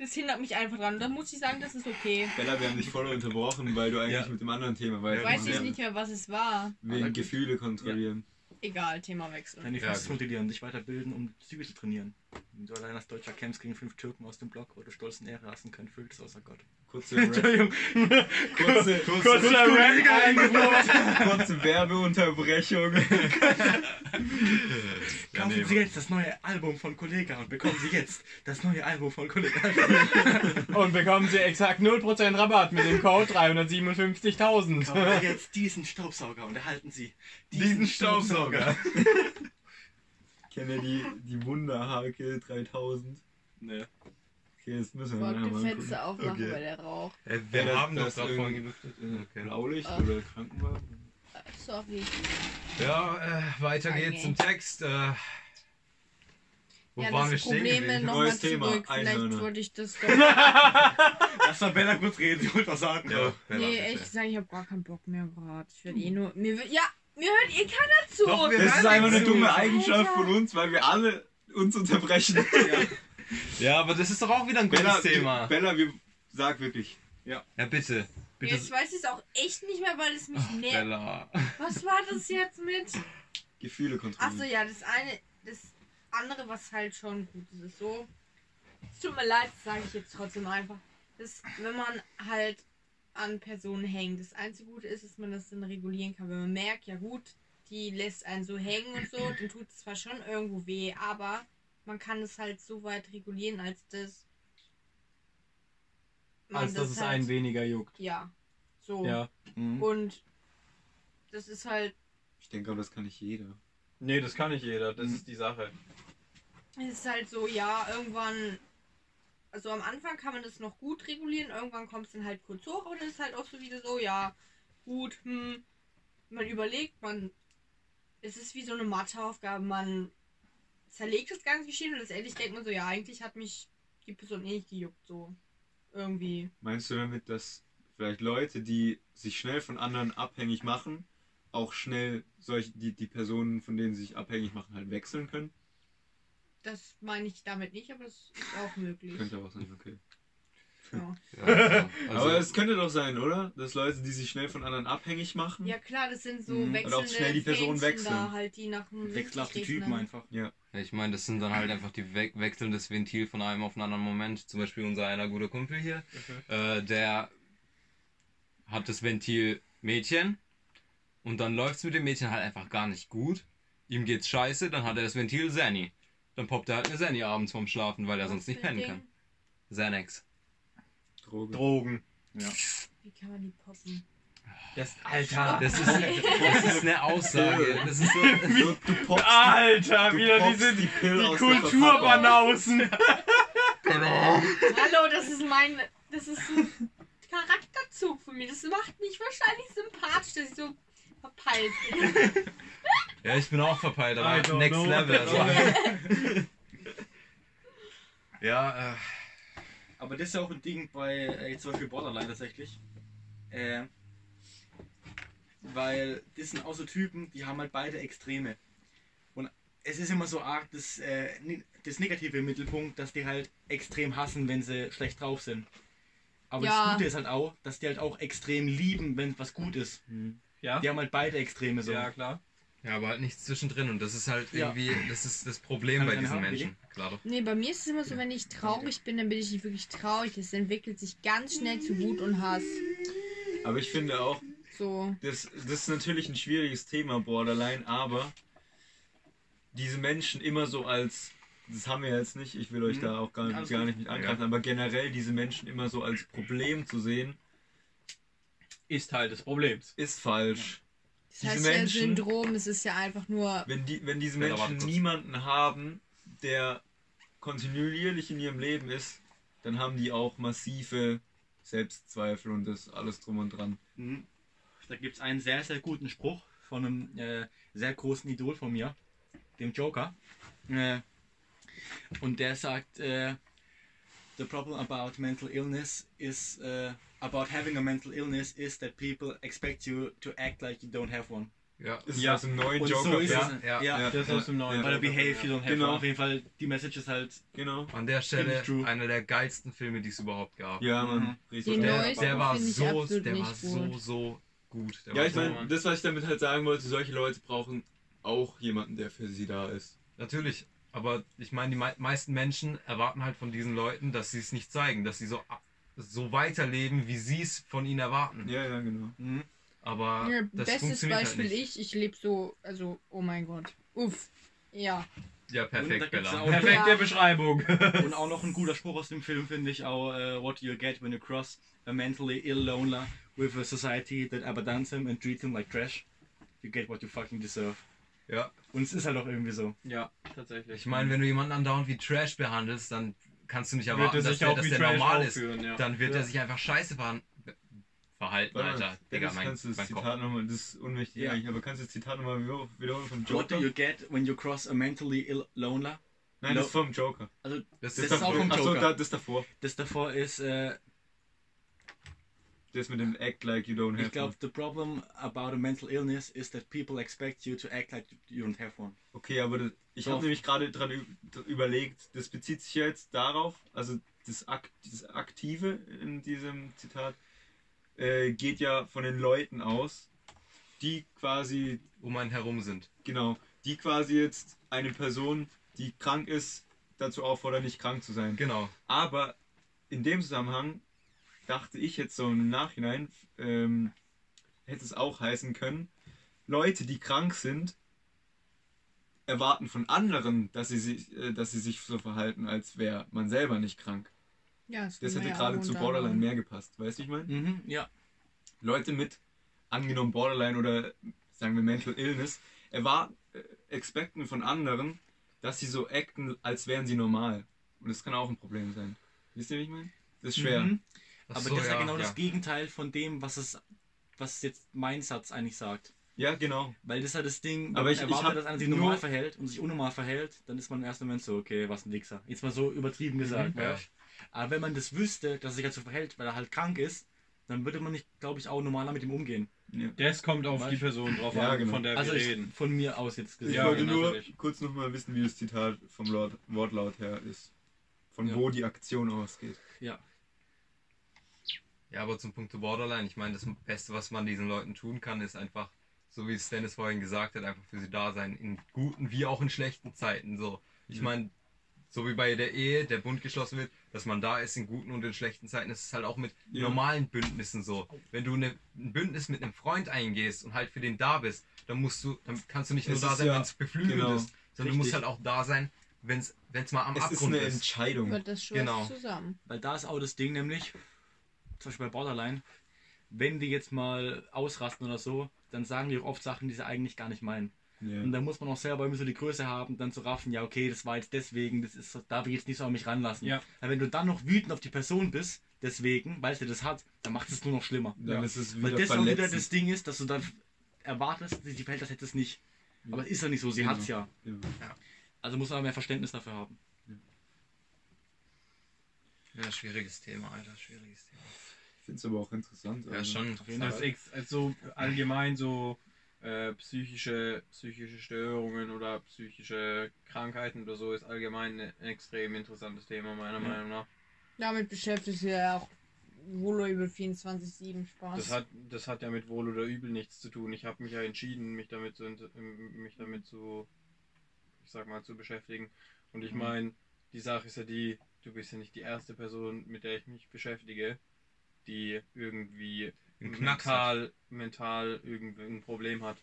Das hindert mich einfach dran. Da muss ich sagen, das ist okay. Bella, wir haben dich voll unterbrochen, weil du eigentlich Ja. mit dem anderen Thema weiter Weiß ich nicht mehr, was es war. Wegen Gefühle kontrollieren. Egal, Thema wechseln. Deine Ja, Fass gut. motivieren, dich weiterbilden, um Züge zu trainieren. Wenn du allein als Deutscher kämpfst gegen fünf Türken aus dem Block oder stolz in Ehre lassen können, füllt es außer Gott. Kurze, Entschuldigung. kurze, Kurzer Rap kurze Werbeunterbrechung. Kaufen Sie jetzt das neue Album von Kollega und bekommen Sie jetzt das neue Album von Kollega. Und bekommen Sie exakt 0% Rabatt mit dem Code 357.000. Kaufen Sie jetzt diesen Staubsauger und erhalten Sie Diesen Staubsauger. Kennt ihr die, die Wunderhake 3000? Ne. Okay, das müssen wir mal Fenster gucken. aufmachen, Okay. weil der Rauch. Äh, wir Ja, haben das irgend- vorhin gelüftet. Okay. Blaulicht Ah. oder Krankenwagen? Äh, Sorry. Ja, äh, weiter Okay. geht's im Text. Äh, wo ja, waren wir das stehen Probleme geblieben? nochmal Neues Thema, zurück. Vielleicht würde ich das doch. Lass mal Bella kurz reden, sie wollte was sagen. Ja, Bella, nee, bitte. ehrlich gesagt, ich habe gar keinen Bock mehr gerade. Ich werde eh nur. Mir wird. Ja, mir hört eh keiner zu. Doch, wir Das ist einfach eine dumme Eigenschaft Alter. von uns, weil wir alle uns unterbrechen. Ja, aber das ist doch auch wieder ein gutes Bella, Thema. Bella, wir, sag wirklich. Ja, bitte. Bitte. Jetzt weiß ich es auch echt nicht mehr, weil es mich nervt. Bella. Was war das jetzt mit? Gefühle kontrollieren. Achso, ja, das eine. Das andere, was halt schon gut ist, ist so. Es tut mir leid, sage ich jetzt trotzdem einfach. Das, wenn man halt an Personen hängt. Das einzige Gute ist, dass man das dann regulieren kann. Wenn man merkt, ja gut, die lässt einen so hängen und so, dann tut es zwar schon irgendwo weh, aber man kann es halt so weit regulieren, als dass. man Als dass es halt- einen weniger juckt. Ja. So. Ja. Mhm. Und das ist halt. Ich denke aber, das kann nicht jeder. Nee, das kann nicht jeder. Das ist die Sache. Es ist halt so, ja, irgendwann. Also am Anfang kann man das noch gut regulieren, irgendwann kommt es dann halt kurz hoch und ist halt auch so wieder so, ja, gut, hm, man überlegt, man. Es ist wie so eine Matheaufgabe, man zerlegt das ganze Geschehen und letztendlich denkt man so, ja, eigentlich hat mich die Person eh nicht gejuckt, so. Irgendwie. Meinst du damit, dass vielleicht Leute, die sich schnell von anderen abhängig machen, auch schnell solche, die, die Personen, von denen sie sich abhängig machen, halt wechseln können. Das meine ich damit nicht, aber das ist auch möglich. Könnte auch sein, okay. Ja. Ja, also, aber es könnte doch sein, oder? Dass Leute, die sich schnell von anderen abhängig machen. ja klar, das sind so Mhm. wechselnde Und auch schnell die Person Fähnchen wechseln. Da halt, die nach einem Wechselhafte Typen ne? einfach. Ja. Ja, ich meine, das sind dann halt einfach die we wechselndes Ventil von einem auf einen anderen Moment. Zum Beispiel unser einer guter Kumpel hier, äh, der hat das Ventil Mädchen und dann läuft es mit dem Mädchen halt einfach gar nicht gut. Ihm geht's scheiße, dann hat er das Ventil Zanny. Dann poppt er halt eine Zanny abends vorm Schlafen, weil er Was sonst nicht pennen Ding? kann. Xanax. Droge. Drogen. Ja. Wie kann man die poppen? Das, Alter. Das ist, das ist eine Aussage. Das ist so, Du, du poppst Alter, du wieder diese die die. Kulturbanausen. Hallo, das ist mein. Das ist ein Charakterzug von mir. Das macht mich wahrscheinlich sympathisch, dass ich so verpeilt bin. ja, ich bin auch verpeilt, aber don't next know. level. Also. ja, äh, Aber das ist ja auch ein Ding bei äh, jetzt zum Beispiel Borderline tatsächlich. Äh, weil das sind auch so Typen, die haben halt beide Extreme. Und es ist immer so arg das, äh, das Negative im Mittelpunkt, dass die halt extrem hassen, wenn sie schlecht drauf sind. Aber Ja. das Gute ist halt auch, dass die halt auch extrem lieben, wenn was gut ist. Ja, Die haben halt beide Extreme so. ja klar. Ja, aber halt nichts zwischendrin und das ist halt Ja. irgendwie, das ist das Problem Kann bei ich eine diesen haben, Menschen. Klar. Nee, bei mir ist es immer so, wenn ich traurig bin, dann bin ich nicht wirklich traurig. Es entwickelt sich ganz schnell zu Wut und Hass. Aber ich finde auch, So. das, das ist natürlich ein schwieriges Thema, Borderline, aber diese Menschen immer so als, das haben wir jetzt nicht, ich will euch Mhm. da auch gar, Alles gar gut. nicht mit angreifen, aber generell diese Menschen immer so als Problem zu sehen, Ist Teil des Problems. ist falsch. Das Diese heißt Menschen- ja Syndrom, es ist ja einfach nur. Wenn, die, wenn diese Menschen niemanden haben, der kontinuierlich in ihrem Leben ist, dann haben die auch massive Selbstzweifel und das alles drum und dran. Mhm. Da gibt es einen sehr, sehr guten Spruch von einem äh, sehr großen Idol von mir, dem Joker. Äh, und der sagt, äh, the problem about mental illness is, äh, about having a mental illness is that people expect you to act like you don't have one. Ja. Ist Ja. aus dem neuen Und Joker. so ist ja, es. ja, ja. Das ist aus dem neuen. Oder behave you don't have Genau. one. Auf jeden Fall, die Message ist halt, Genau. An der Stelle einer der geilsten Filme, die es überhaupt gab. Ja, man. Mhm. Der, der war so, der war so, gut. so gut. Der Ja, ich so, meine, das, was ich damit halt sagen wollte, solche Leute brauchen auch jemanden, der für sie da ist. Natürlich. Aber ich meine, die mei meisten Menschen erwarten halt von diesen Leuten, dass sie es nicht zeigen, dass sie so, so weiterleben, wie sie es von ihnen erwarten. Ja, ja, genau. mhm. Aber Ja, das bestes funktioniert Beispiel halt nicht. ich, ich lebe so, also, oh mein Gott. Uff. Ja. Ja, perfekt, Bella. Perfekte Ja. Beschreibung. Und auch noch ein guter Spruch aus dem Film finde ich auch, äh, what you get when you cross a mentally ill loner with a society that abandons him and treats him like trash. You get what you fucking deserve. Ja. Und es ist halt auch irgendwie so. Ja, tatsächlich. Ich meine, wenn du jemanden andauernd wie Trash behandelst, dann kannst du nicht erwarten, er dass der, dass der normal ist. ja. Dann wird Ja. er sich einfach scheiße verhan- verhalten, Alter. Digga, mein, kannst du das mein Kopf. Zitat nochmal, das ist unwichtig Ja. eigentlich, aber kannst du das Zitat nochmal wieder- wiederholen vom What do Joker? you get when you cross a mentally ill loner? Nein, das ist vom Joker. Also Das, Das ist auch vom Achso, Joker. da, das davor. das davor ist, äh, Das mit dem Act like you don't have ich glaube, one. the problem about a mental illness is that people expect you to act like you don't have one. Okay, aber das, ich So. habe nämlich gerade dran überlegt, das bezieht sich ja jetzt darauf, also das, Ak das Aktive in diesem Zitat äh, geht ja von den Leuten aus, die quasi um einen herum sind. Genau, die quasi jetzt eine Person, die krank ist, dazu auffordern, nicht krank zu sein. Genau. Aber in dem Zusammenhang dachte ich jetzt so im Nachhinein, ähm, hätte es auch heißen können, Leute, die krank sind, erwarten von anderen, dass sie sich, äh, dass sie sich so verhalten, als wäre man selber nicht krank. Ja, Das wir hätte gerade zu Borderline anderem. mehr gepasst, weißt du, ich meine? Mhm, ja. Leute mit angenommen Borderline oder sagen wir Mental Illness erwarten, äh, expecten von anderen, dass sie so acten, als wären sie normal. Und das kann auch ein Problem sein. Wisst ihr, wie ich meine? Das ist schwer. Mhm. Aber so, das ist ja ja, genau ja. das Gegenteil von dem, was es, was jetzt mein Satz eigentlich sagt. Ja, genau. Weil das ist ja das Ding, wenn Aber man ich- hab dass einer sich nur- normal verhält und sich unnormal verhält, dann ist man im ersten Moment so, okay, was ein Wichser. Jetzt mal so übertrieben gesagt, ja. weißt? Aber wenn man das wüsste, dass er sich halt so verhält, weil er halt krank ist, dann würde man nicht, glaube ich, auch normaler mit ihm umgehen. Ja. Das kommt auf weißt? die Person drauf ja, an, genau. von der also wir reden. Von mir aus jetzt gesehen. Ich wollte nur natürlich. kurz nochmal wissen, wie das Zitat vom Lord, Wortlaut her ist. Von ja. wo die Aktion ausgeht. Ja. Ja, aber zum Punkt Borderline, ich meine, das Beste, was man diesen Leuten tun kann, ist einfach, so wie es Dennis vorhin gesagt hat, einfach für sie da sein, in guten wie auch in schlechten Zeiten. So, ich meine, so wie bei der Ehe, der Bund geschlossen wird, dass man da ist in guten und in schlechten Zeiten. Das ist halt auch mit ja. normalen Bündnissen so. Wenn du eine, ein Bündnis mit einem Freund eingehst und halt für den da bist, dann musst du, dann kannst du nicht nur da sein, ja, wenn es beflügelt genau, ist, sondern richtig. du musst halt auch da sein, wenn es mal am es Abgrund ist. eine Entscheidung. Wird das schon genau. zusammen. Weil da ist auch das Ding nämlich, zum Beispiel bei Borderline, wenn die jetzt mal ausrasten oder so, dann sagen die auch oft Sachen, die sie eigentlich gar nicht meinen. Yeah. Und dann muss man auch selber immer so die Größe haben, dann zu raffen, ja, okay, das war jetzt deswegen, das ist, darf ich jetzt nicht so an mich ranlassen. Ja. Aber wenn du dann noch wütend auf die Person bist, deswegen, weil sie das hat, dann macht es nur noch schlimmer. Dann ist es wieder Weil das auch wieder das Ding ist, dass du dann erwartest, die Welt das hätte es nicht. Aber es ist ja nicht so, sie genau. hat es ja. ja. Also muss man mehr Verständnis dafür haben. Ja, schwieriges Thema, Alter, schwieriges Thema. Ich finde es aber auch interessant. Ja, also. schon. Das also allgemein so äh, psychische, psychische Störungen oder psychische Krankheiten oder so ist allgemein ein extrem interessantes Thema, meiner ja. Meinung nach. Damit beschäftigt sich ja auch wohl oder übel 24-7 Spaß. Das hat, das hat ja mit wohl oder übel nichts zu tun. Ich habe mich ja entschieden, mich damit zu, mich damit zu, ich sag mal, zu beschäftigen. Und ich mhm. meine, die Sache ist ja die, du bist ja nicht die erste Person, mit der ich mich beschäftige, die irgendwie mental, mental irgendein Problem hat.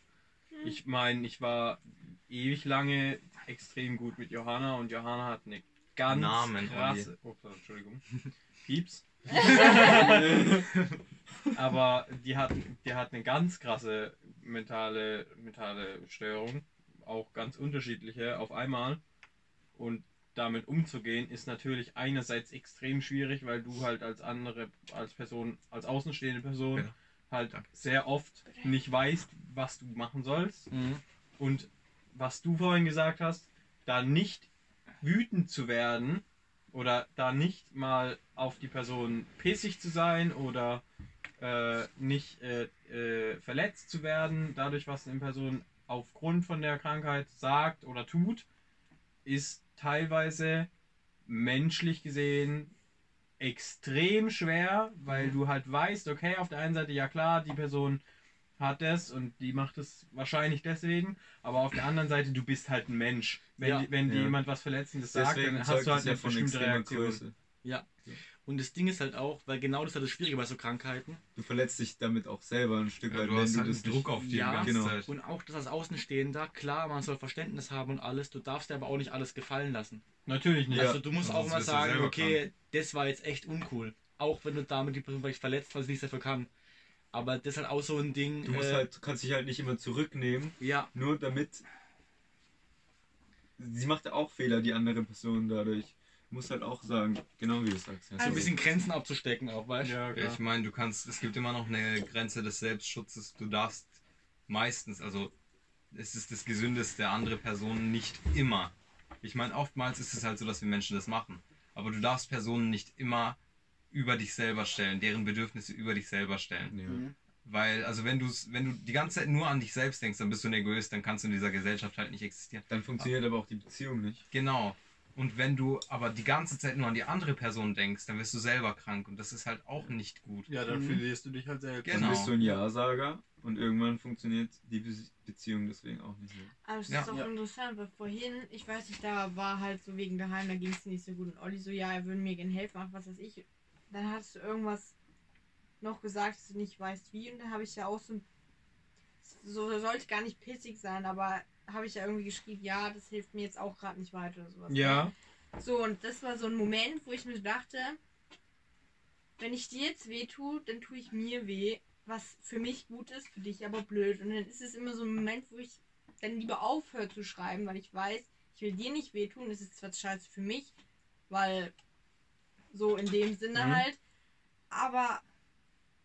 Hm. Ich meine, ich war ewig lange extrem gut mit Johanna und Johanna hat eine ganz Namen, krasse. Oh, Entschuldigung. Pieps. Aber die hat, die hat eine ganz krasse mentale, mentale Störung. Auch ganz unterschiedliche auf einmal. Und damit umzugehen, ist natürlich einerseits extrem schwierig, weil du halt als andere, als Person, als außenstehende Person ja. halt Danke. sehr oft nicht weißt, was du machen sollst. Mhm. Und was du vorhin gesagt hast, da nicht wütend zu werden oder da nicht mal auf die Person pissig zu sein oder äh, nicht äh, äh, verletzt zu werden, dadurch, was eine Person aufgrund von der Krankheit sagt oder tut, ist teilweise menschlich gesehen extrem schwer, weil du halt weißt, okay, auf der einen Seite, ja klar, die Person hat das und die macht es wahrscheinlich deswegen, aber auf der anderen Seite, du bist halt ein Mensch. Wenn, ja. wenn ja. jemand was Verletzendes sagt, dann hast du halt eine bestimmte Reaktion. Größe. Ja. Und das Ding ist halt auch, weil genau das ist halt das Schwierige bei so Krankheiten. Du verletzt dich damit auch selber ein Stück ja, weit, du hast halt du das Druck auf dir. Ja, genau. Und auch das als Außenstehender, klar, man soll Verständnis haben und alles, du darfst dir aber auch nicht alles gefallen lassen. Natürlich nicht. Also du musst auch mal sagen, okay, kann. das war jetzt echt uncool. Auch wenn du damit die Person vielleicht verletzt, weil sie nichts dafür kann. Aber das ist halt auch so ein Ding. Du musst äh, halt, kannst dich halt nicht immer zurücknehmen. Ja. Nur damit. Sie macht auch Fehler, die andere Person dadurch muss halt auch sagen, genau wie du sagst. Ja. So ein bisschen Grenzen abzustecken auch, weißt du? Ja, ich meine, du kannst, es gibt immer noch eine Grenze des Selbstschutzes. Du darfst meistens, also es ist das Gesündeste, andere Personen nicht immer. Ich meine, oftmals ist es halt so, dass wir Menschen das machen. Aber du darfst Personen nicht immer über dich selber stellen, deren Bedürfnisse über dich selber stellen. Ja. Mhm. Weil, also wenn du wenn du die ganze Zeit nur an dich selbst denkst, dann bist du ein Egoist, dann kannst du in dieser Gesellschaft halt nicht existieren. Dann funktioniert aber, aber auch die Beziehung nicht. Genau. Und wenn du aber die ganze Zeit nur an die andere Person denkst, dann wirst du selber krank und das ist halt auch nicht gut. Ja, dann mhm. verlierst du dich halt selbst. Genau. Dann bist du ein Ja-Sager und irgendwann funktioniert die Be Beziehung deswegen auch nicht mehr. Aber es ja. ist doch ja. interessant, weil vorhin, ich weiß nicht, da war halt so wegen daheim, da ging es nicht so gut und Olli so, ja, er würde mir gerne helfen, ach, was weiß ich. Dann hast du irgendwas noch gesagt, dass du nicht weißt wie und da habe ich ja auch so so sollte gar nicht pissig sein, aber habe ich ja irgendwie geschrieben, ja, das hilft mir jetzt auch gerade nicht weiter oder sowas. Ja. So, und das war so ein Moment, wo ich mir dachte, wenn ich dir jetzt weh tue, dann tue ich mir weh, was für mich gut ist, für dich aber blöd. Und dann ist es immer so ein Moment, wo ich dann lieber aufhöre zu schreiben, weil ich weiß, ich will dir nicht wehtun. Das ist zwar scheiße für mich, weil so in dem Sinne mhm. halt, aber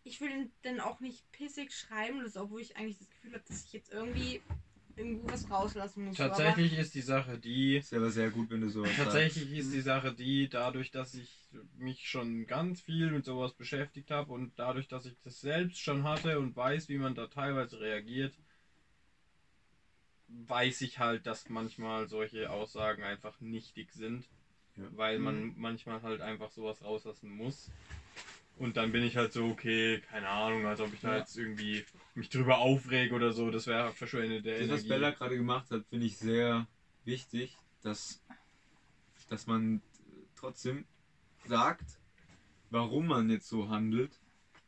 ich will dann auch nicht pissig schreiben, das, obwohl ich eigentlich das Gefühl habe, dass ich jetzt irgendwie irgendwo was rauslassen musst. Tatsächlich ist die Sache die. Ist aber sehr gut, wenn du sowas Tatsächlich sagst. ist die Sache die, dadurch, dass ich mich schon ganz viel mit sowas beschäftigt habe und dadurch, dass ich das selbst schon hatte und weiß, wie man da teilweise reagiert, weiß ich halt, dass manchmal solche Aussagen einfach nichtig sind. Ja. Weil man mhm. manchmal halt einfach sowas rauslassen muss. Und dann bin ich halt so, okay, keine Ahnung, als ob ich da ja. jetzt irgendwie mich drüber aufrege oder so, das wäre verschwendete das, Energie. was Bella gerade gemacht hat, finde ich sehr wichtig, dass, dass man trotzdem sagt, warum man jetzt so handelt.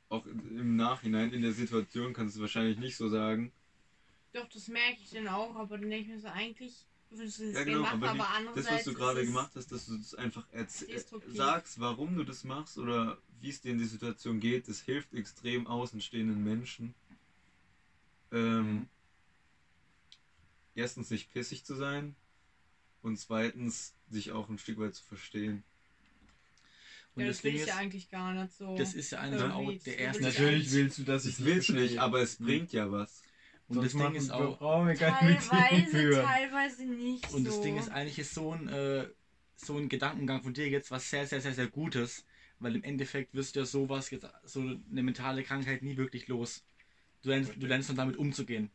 Auch im Nachhinein, in der Situation kannst du es wahrscheinlich nicht so sagen. Doch, das merke ich dann auch, aber dann denke ich mir so, eigentlich würdest du das ja, genau, gemacht, aber, aber andererseits das, was du gerade gemacht hast, dass du das einfach sagst, warum du das machst oder wie es dir in die Situation geht, das hilft extrem außenstehenden Menschen. Ähm, mhm. Erstens nicht pissig zu sein und zweitens sich auch ein Stück weit zu verstehen. Und ja, das, das will ich ja eigentlich gar nicht so. Das ist ja eigentlich auch der erste. Natürlich willst du das. Willst du nicht, aber es bringt ja was. Und das Ding ist auch. Teilweise, teilweise nicht. Und so. das Ding ist eigentlich ist so ein, äh, so ein Gedankengang von dir jetzt was sehr, sehr, sehr, sehr Gutes. Weil im Endeffekt wirst du ja sowas, jetzt, so eine mentale Krankheit nie wirklich los. Du lernst, du lernst dann damit umzugehen.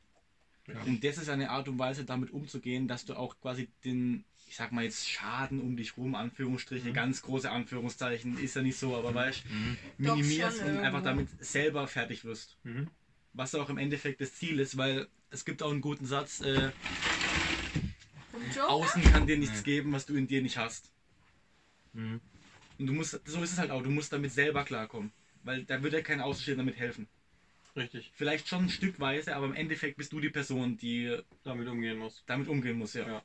Ja. Und das ist eine Art und Weise, damit umzugehen, dass du auch quasi den, ich sag mal jetzt Schaden um dich rum, Anführungsstriche, mhm. ganz große Anführungszeichen, ist ja nicht so, aber mhm. weißt mhm. minimierst und einfach damit selber fertig wirst. Mhm was auch im Endeffekt das Ziel ist, weil es gibt auch einen guten Satz, äh, außen kann dir nichts geben, was du in dir nicht hast. Mhm. Und du musst, so ist es halt auch, du musst damit selber klarkommen. Weil da würde kein Außenstehender damit helfen. Richtig. Vielleicht schon ein Stückweise, aber im Endeffekt bist du die Person, die damit umgehen muss. Damit umgehen muss, ja. ja.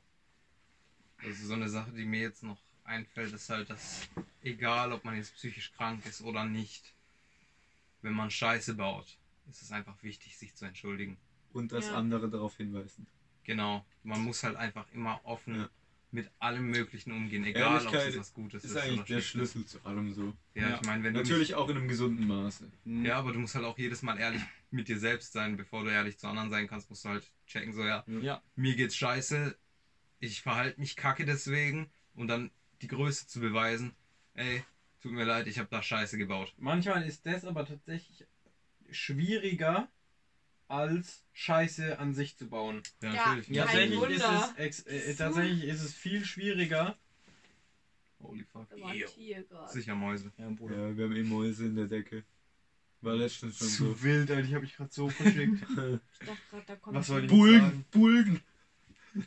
Also so eine Sache, die mir jetzt noch einfällt, ist halt, dass egal, ob man jetzt psychisch krank ist oder nicht, wenn man Scheiße baut, ist es einfach wichtig, sich zu entschuldigen. Und dass ja. andere darauf hinweisen. Genau. Man muss halt einfach immer offen ja. Mit allem Möglichen umgehen, egal ob es was Gutes ist. ist eigentlich der Schlüssel zu allem so. Ja, ja. ich meine, wenn Natürlich mich, auch in einem gesunden Maße. Mhm. Ja, aber du musst halt auch jedes Mal ehrlich mit dir selbst sein, bevor du ehrlich zu anderen sein kannst, musst du halt checken, so ja, ja. mir geht's scheiße, ich verhalte mich kacke deswegen und dann die Größe zu beweisen, ey, tut mir leid, ich habe da Scheiße gebaut. Manchmal ist das aber tatsächlich schwieriger als Scheiße an sich zu bauen. Ja, natürlich. Ja, tatsächlich, ist es, äh, tatsächlich ist es viel schwieriger. Holy fuck. Sicher Mäuse. Ja, ja, wir haben eh Mäuse in der Decke. War letztens schon Zu so. wild, Alter, ich hab mich gerade so verschickt. ich dachte gerade, da kommt Was ich Bulgen, sagen? Bulgen.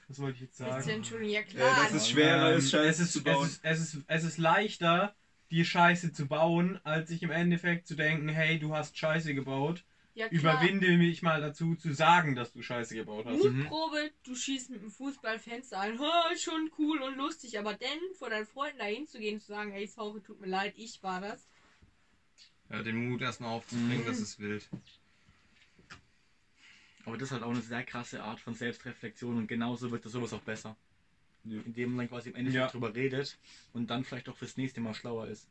Was wollte ich jetzt sagen? Entschuldigung, ja klar. Ja, das ist schwerer, ähm, ist Scheiße es ist, zu bauen. Es ist, es, ist, es ist leichter, die Scheiße zu bauen, als sich im Endeffekt zu denken, hey, du hast Scheiße gebaut. Ja, Überwinde mich mal dazu zu sagen, dass du Scheiße gebaut hast. Mutprobe, mhm. du schießt mit dem Fußballfenster ein, schon cool und lustig, aber dann vor deinen Freunden dahin zu gehen und zu sagen, ey, sorry, tut mir leid, ich war das. Ja, den Mut erstmal aufzubringen, mhm. das ist wild. Aber das ist halt auch eine sehr krasse Art von Selbstreflexion und genauso wird das sowas auch besser. Ja. Indem man quasi im Endeffekt ja. drüber redet und dann vielleicht auch fürs nächste Mal schlauer ist.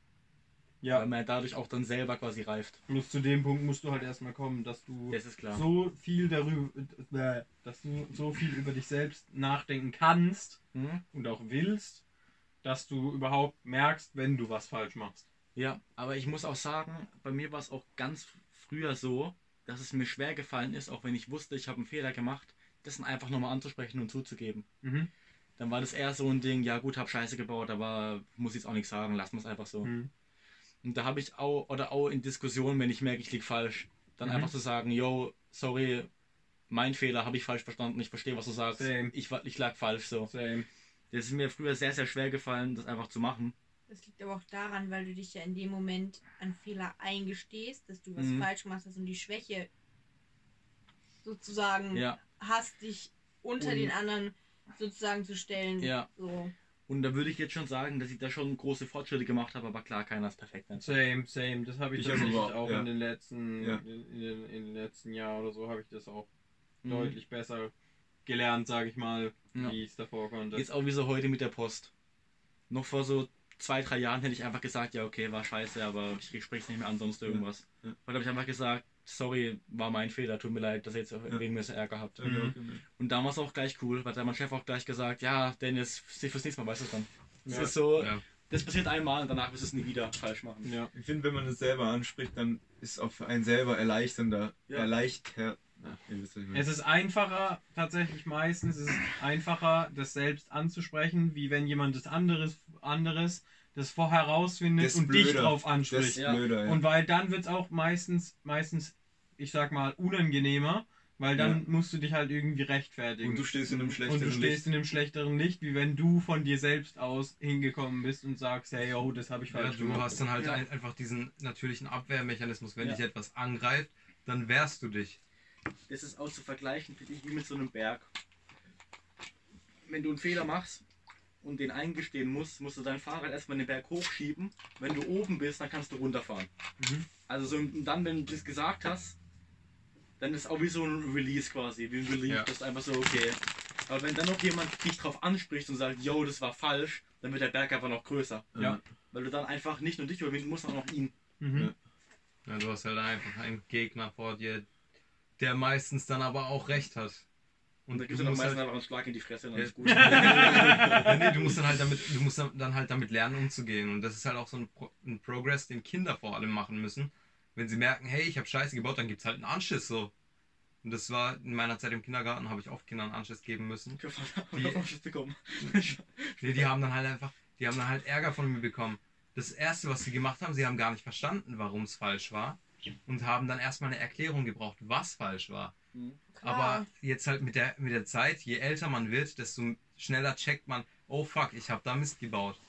Ja. Weil man dadurch auch dann selber quasi reift. Bloß zu dem Punkt musst du halt erstmal kommen, dass du das so viel darüber, äh, dass du so viel über dich selbst nachdenken kannst mhm. und auch willst, dass du überhaupt merkst, wenn du was falsch machst. Ja, aber ich muss auch sagen, bei mir war es auch ganz früher so, dass es mir schwer gefallen ist, auch wenn ich wusste, ich habe einen Fehler gemacht, das dann einfach nochmal anzusprechen und zuzugeben. Mhm dann war das eher so ein Ding, ja gut, hab Scheiße gebaut, aber muss ich jetzt auch nichts sagen, lass wir es einfach so. Mhm. Und da habe ich auch, oder auch in Diskussionen, wenn ich merke, ich liege falsch, dann mhm. einfach zu sagen, yo, sorry, mein Fehler, habe ich falsch verstanden, ich verstehe, was du sagst, Same. Ich, ich lag falsch so. Same. Das ist mir früher sehr, sehr schwer gefallen, das einfach zu machen. Das liegt aber auch daran, weil du dich ja in dem Moment an Fehler eingestehst, dass du was mhm. falsch gemacht hast und die Schwäche sozusagen ja. hast, dich unter und den anderen sozusagen zu stellen. Ja. So. Und da würde ich jetzt schon sagen, dass ich da schon große Fortschritte gemacht habe, aber klar, keiner ist perfekt. Einfach. Same, same. Das habe ich, ich tatsächlich auch ja. in den letzten ja. in, in, in, den letzten Jahren oder so habe ich das auch mhm. deutlich besser gelernt, sage ich mal, ja. wie es davor konnte. Jetzt auch wie so heute mit der Post. Noch vor so zwei, drei Jahren hätte ich einfach gesagt, ja okay, war scheiße, aber ich spreche es nicht mehr an, sonst irgendwas. Ja. Heute habe ich einfach gesagt, sorry, war mein Fehler, tut mir leid, dass ihr jetzt ja. wegen mir so Ärger habt. Mhm. Und da war es auch gleich cool, weil da mein Chef auch gleich gesagt, ja, Dennis, fürs nächste Mal weißt du es dann. Das ja. ist so, ja. das passiert einmal und danach wirst du es nie wieder falsch machen. Ja. Ich finde, wenn man es selber anspricht, dann ist es auch für einen selber erleichternder, ja. erleichtert. es ist einfacher, tatsächlich meistens, es ist einfacher, das selbst anzusprechen, wie wenn jemand das anderes, anderes das vorher rausfindet und blöder. dich drauf anspricht. Blöder, ja. Und weil dann wird es auch meistens, meistens, ich sag mal, unangenehmer, weil dann ja. musst du dich halt irgendwie rechtfertigen. Und du stehst in einem schlechteren Licht. Und du stehst Licht. in einem schlechteren Licht, wie wenn du von dir selbst aus hingekommen bist und sagst, hey, oh, das habe ich falsch ja, du gemacht. Du hast dann halt ja. einfach diesen natürlichen Abwehrmechanismus. Wenn dich etwas angreift, dann wehrst du dich. Das ist auch zu vergleichen, finde ich, wie mit so einem Berg. Wenn du einen Fehler machst, und den eingestehen musst, musst du dein Fahrrad erstmal den Berg hochschieben. Wenn du oben bist, dann kannst du runterfahren. Mhm. Also so, und dann, wenn du das gesagt hast, dann ist auch wie so ein Release quasi, wie ein Relief, ja. das ist einfach so, okay. Aber wenn dann noch jemand dich drauf anspricht und sagt, yo, das war falsch, dann wird der Berg einfach noch größer. Ja. Weil du dann einfach nicht nur dich überwinden musst, sondern auch ihn. Mhm. Ja. ja, du hast halt einfach einen Gegner vor dir, der meistens dann aber auch recht hat. Und da gibt es dann meistens halt, einfach einen Schlag in die Fresse und dann ja. ist gut. nee, du musst dann halt damit, du musst dann halt damit lernen umzugehen. Und das ist halt auch so ein, Pro ein Progress, den Kinder vor allem machen müssen. Wenn sie merken, hey, ich habe Scheiße gebaut, dann gibt es halt einen Anschiss so. Und das war in meiner Zeit im Kindergarten, habe ich oft Kindern Anschiss geben müssen. Die, Anschiss bekommen. nee, die haben dann halt einfach, die haben dann halt Ärger von mir bekommen. Das erste, was sie gemacht haben, sie haben gar nicht verstanden, warum es falsch war. Und haben dann erstmal eine Erklärung gebraucht, was falsch war. Mhm. Aber jetzt halt mit der, mit der Zeit, je älter man wird, desto schneller checkt man, oh fuck, ich habe da Mist gebaut.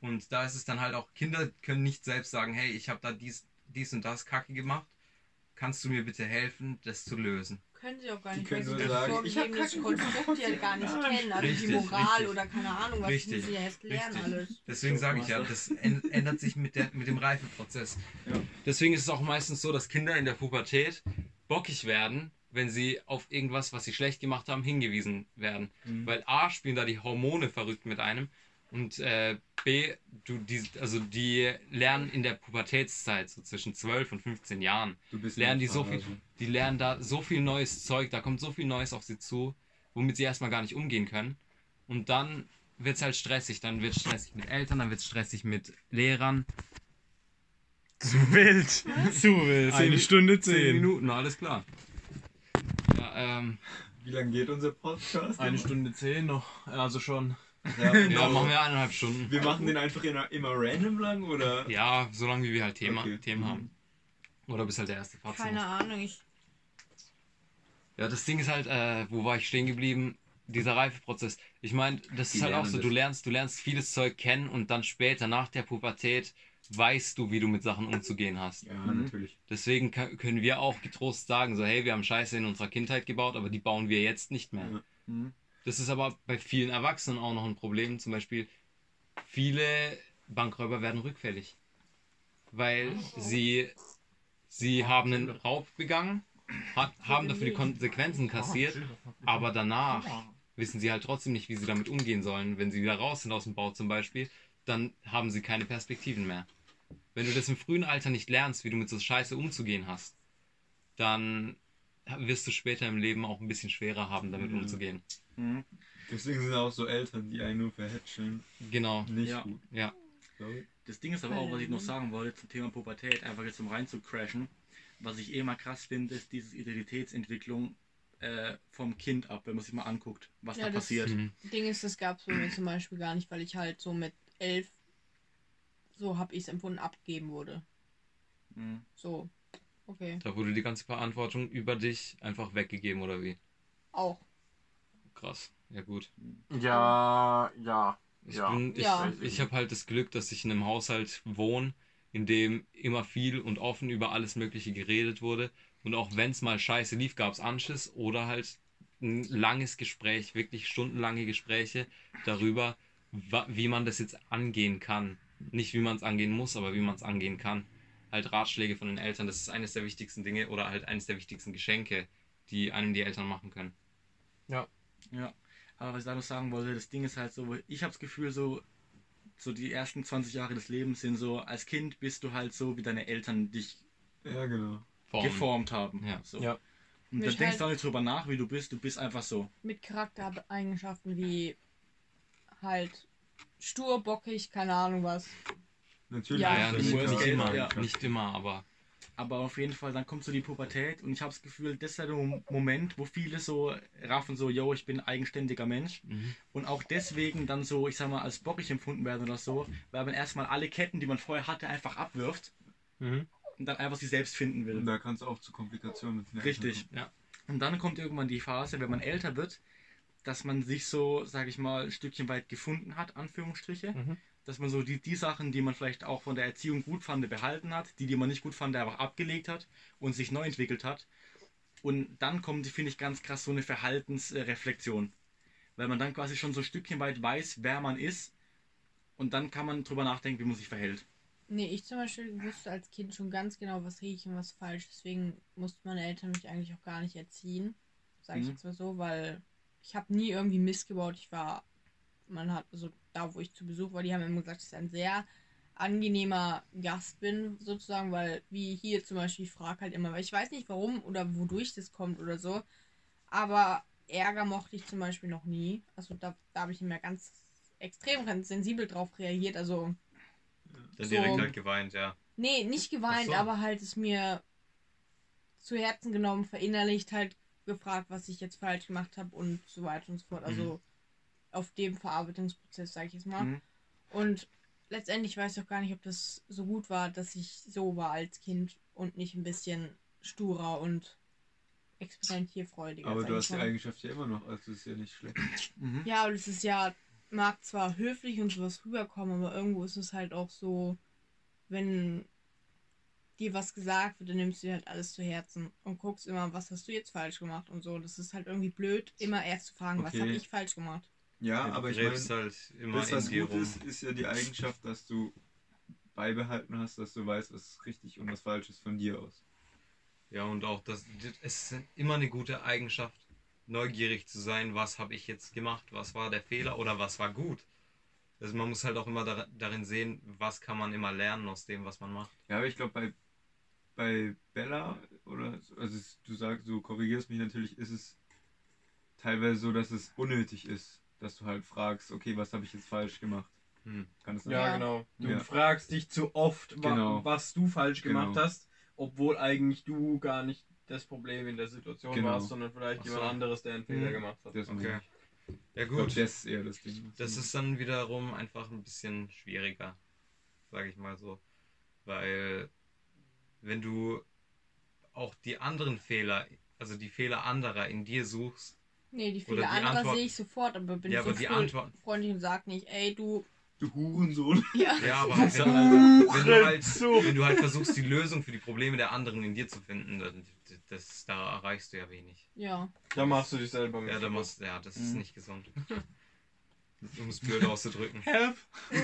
Und da ist es dann halt auch, Kinder können nicht selbst sagen, hey, ich habe da dies, dies und das Kacke gemacht. Kannst du mir bitte helfen, das zu lösen? Können sie auch gar nicht, weil sie das sagen, vorgegebenes Konstrukt ja gar nicht kennen. Also richtig, die Moral richtig. oder keine Ahnung, was richtig, sie ja erst lernen richtig. alles. Deswegen sage ich ja, das ändert sich mit, der, mit dem Reifeprozess. Ja. Deswegen ist es auch meistens so, dass Kinder in der Pubertät bockig werden, wenn sie auf irgendwas, was sie schlecht gemacht haben, hingewiesen werden. Mhm. Weil A, spielen da die Hormone verrückt mit einem und äh, B, du, die, also die lernen in der Pubertätszeit, so zwischen 12 und 15 Jahren, lernen die so viel, die lernen da so viel neues Zeug, da kommt so viel Neues auf sie zu, womit sie erstmal gar nicht umgehen können. Und dann wird es halt stressig, dann wird es stressig mit Eltern, dann wird es stressig mit Lehrern. Zu wild. Zu wild. Eine Stunde zehn. zehn Minuten, alles klar. Ähm, Wie lange geht unser Podcast? Eine Stunde zehn noch, also schon. Ja, ja machen wir eineinhalb Stunden. Wir machen den einfach immer random lang, oder? Ja, so lange wie wir halt Thema, okay. Themen mhm. haben. Oder bis halt der erste Fazit. Keine Ahnung, ich. Ja, das Ding ist halt, äh, wo war ich stehen geblieben? Dieser Reifeprozess. Ich meine, das Die ist halt auch so, du lernst, du lernst vieles Zeug kennen und dann später nach der Pubertät weißt du, wie du mit Sachen umzugehen hast. Ja, mhm. natürlich. Deswegen können wir auch getrost sagen, so hey, wir haben Scheiße in unserer Kindheit gebaut, aber die bauen wir jetzt nicht mehr. Ja. Mhm. Das ist aber bei vielen Erwachsenen auch noch ein Problem. Zum Beispiel, viele Bankräuber werden rückfällig, weil sie, sie haben einen Raub begangen, hat, haben dafür die Konsequenzen kassiert, aber danach wissen sie halt trotzdem nicht, wie sie damit umgehen sollen. Wenn sie wieder raus sind aus dem Bau zum Beispiel, dann haben sie keine Perspektiven mehr. Wenn du das im frühen Alter nicht lernst, wie du mit so Scheiße umzugehen hast, dann wirst du später im Leben auch ein bisschen schwerer haben, damit mhm. umzugehen. Mhm. Deswegen sind auch so Eltern, die einen nur verhätscheln. Genau. Nicht ja. gut. Ja. Das Ding ist aber auch, was ich noch sagen wollte zum Thema Pubertät, einfach jetzt um rein zu crashen. Was ich eh mal krass finde, ist diese Identitätsentwicklung äh, vom Kind ab, wenn man sich mal anguckt, was ja, da passiert. Das mhm. Ding ist, das gab es bei mir zum Beispiel gar nicht, weil ich halt so mit elf, so habe ich es empfunden, abgeben wurde. Mhm. So, okay. Da wurde die ganze Verantwortung über dich einfach weggegeben, oder wie? Auch. Krass, ja gut. Ja, ja. Ich, ja. ich, ja. ich habe halt das Glück, dass ich in einem Haushalt wohne, in dem immer viel und offen über alles Mögliche geredet wurde. Und auch wenn es mal scheiße lief, gab es Anschiss oder halt ein langes Gespräch, wirklich stundenlange Gespräche darüber, wie man das jetzt angehen kann. Nicht wie man es angehen muss, aber wie man es angehen kann. Halt Ratschläge von den Eltern, das ist eines der wichtigsten Dinge oder halt eines der wichtigsten Geschenke, die einem die Eltern machen können. Ja. Ja. Aber was ich da noch sagen wollte, das Ding ist halt so, ich habe das Gefühl, so, so die ersten 20 Jahre des Lebens sind so, als Kind bist du halt so, wie deine Eltern dich ja, genau. Geformt haben. Ja. So. ja. Und dann denkst du auch nicht drüber nach, wie du bist. Du bist einfach so. Mit Charaktereigenschaften wie halt stur, bockig, keine Ahnung was. Natürlich. Ja, ja nicht, nicht, immer, ja. nicht immer, aber. Aber auf jeden Fall, dann kommt so die Pubertät und ich habe das Gefühl, das ist der Moment, wo viele so raffen, so, yo, ich bin ein eigenständiger Mensch. Mhm. Und auch deswegen dann so, ich sag mal, als bockig empfunden werden oder so, weil man erstmal alle Ketten, die man vorher hatte, einfach abwirft mhm. und dann einfach sich selbst finden will. Und da kann es auch zu Komplikationen mit Richtig, ja. Und dann kommt irgendwann die Phase, wenn man älter wird, dass man sich so, sag ich mal, ein Stückchen weit gefunden hat, Anführungsstriche. Mhm dass man so die, die Sachen, die man vielleicht auch von der Erziehung gut fand, behalten hat, die, die man nicht gut fand, einfach abgelegt hat und sich neu entwickelt hat. Und dann kommt, finde ich, ganz krass so eine Verhaltensreflexion. Weil man dann quasi schon so ein Stückchen weit weiß, wer man ist. Und dann kann man drüber nachdenken, wie man sich verhält. Nee, ich zum Beispiel wusste als Kind schon ganz genau, was richtig und was falsch. Deswegen mussten meine Eltern mich eigentlich auch gar nicht erziehen. Sage ich mhm. jetzt mal so, weil ich habe nie irgendwie missgebaut. Ich war man hat, also da, wo ich zu Besuch war, die haben immer gesagt, dass ich ein sehr angenehmer Gast bin, sozusagen, weil, wie hier zum Beispiel, ich frage halt immer, weil ich weiß nicht warum oder wodurch das kommt oder so, aber Ärger mochte ich zum Beispiel noch nie. Also da, da habe ich immer ganz extrem ganz sensibel drauf reagiert, also. Dann so, direkt halt geweint, ja. Nee, nicht geweint, so. aber halt es mir zu Herzen genommen, verinnerlicht, halt gefragt, was ich jetzt falsch gemacht habe und so weiter und so fort. Also mhm auf dem Verarbeitungsprozess, sage ich jetzt mal. Mhm. Und letztendlich weiß ich auch gar nicht, ob das so gut war, dass ich so war als Kind und nicht ein bisschen sturer und experimentierfreudiger. Aber du hast die Eigenschaft ja immer noch, also ist ja nicht schlecht. Mhm. Ja, aber das ist ja, mag zwar höflich und sowas rüberkommen, aber irgendwo ist es halt auch so, wenn dir was gesagt wird, dann nimmst du dir halt alles zu Herzen und guckst immer, was hast du jetzt falsch gemacht und so. Das ist halt irgendwie blöd, immer erst zu fragen, okay. was habe ich falsch gemacht. Ja, ja aber ich meine, halt immer das, was gut ist, ist ja die Eigenschaft, dass du beibehalten hast, dass du weißt, was richtig und was falsch ist von dir aus. Ja, und auch, dass es ist immer eine gute Eigenschaft, neugierig zu sein, was habe ich jetzt gemacht, was war der Fehler oder was war gut. Also man muss halt auch immer da, darin sehen, was kann man immer lernen aus dem, was man macht. Ja, aber ich glaube, bei, bei Bella, oder also du sagst, du korrigierst mich natürlich, ist es teilweise so, dass es unnötig ist, dass du halt fragst, okay, was habe ich jetzt falsch gemacht? Hm. Kann das sein? Ja, genau. Du ja. fragst dich zu oft, genau. was du falsch gemacht genau. hast, obwohl eigentlich du gar nicht das Problem in der Situation genau. warst, sondern vielleicht so. jemand anderes, der einen Fehler hm. gemacht hat. Das okay. Ja gut, glaub, das, ist eher das, Ding. das ist dann wiederum einfach ein bisschen schwieriger, sage ich mal so. Weil wenn du auch die anderen Fehler, also die Fehler anderer in dir suchst, Nee, die viele andere sehe ich sofort, aber bin ja, so aber die Antwort... freundlich und sag nicht, ey, du. Du Hurensohn. Ja, ja aber wenn, wenn, du halt, wenn du halt versuchst, die Lösung für die Probleme der anderen in dir zu finden, dann, das, da erreichst du ja wenig. Ja. Da machst du dich selber mit. Ja, da machst, ja das ist mhm. nicht gesund. um es blöd auszudrücken. Help!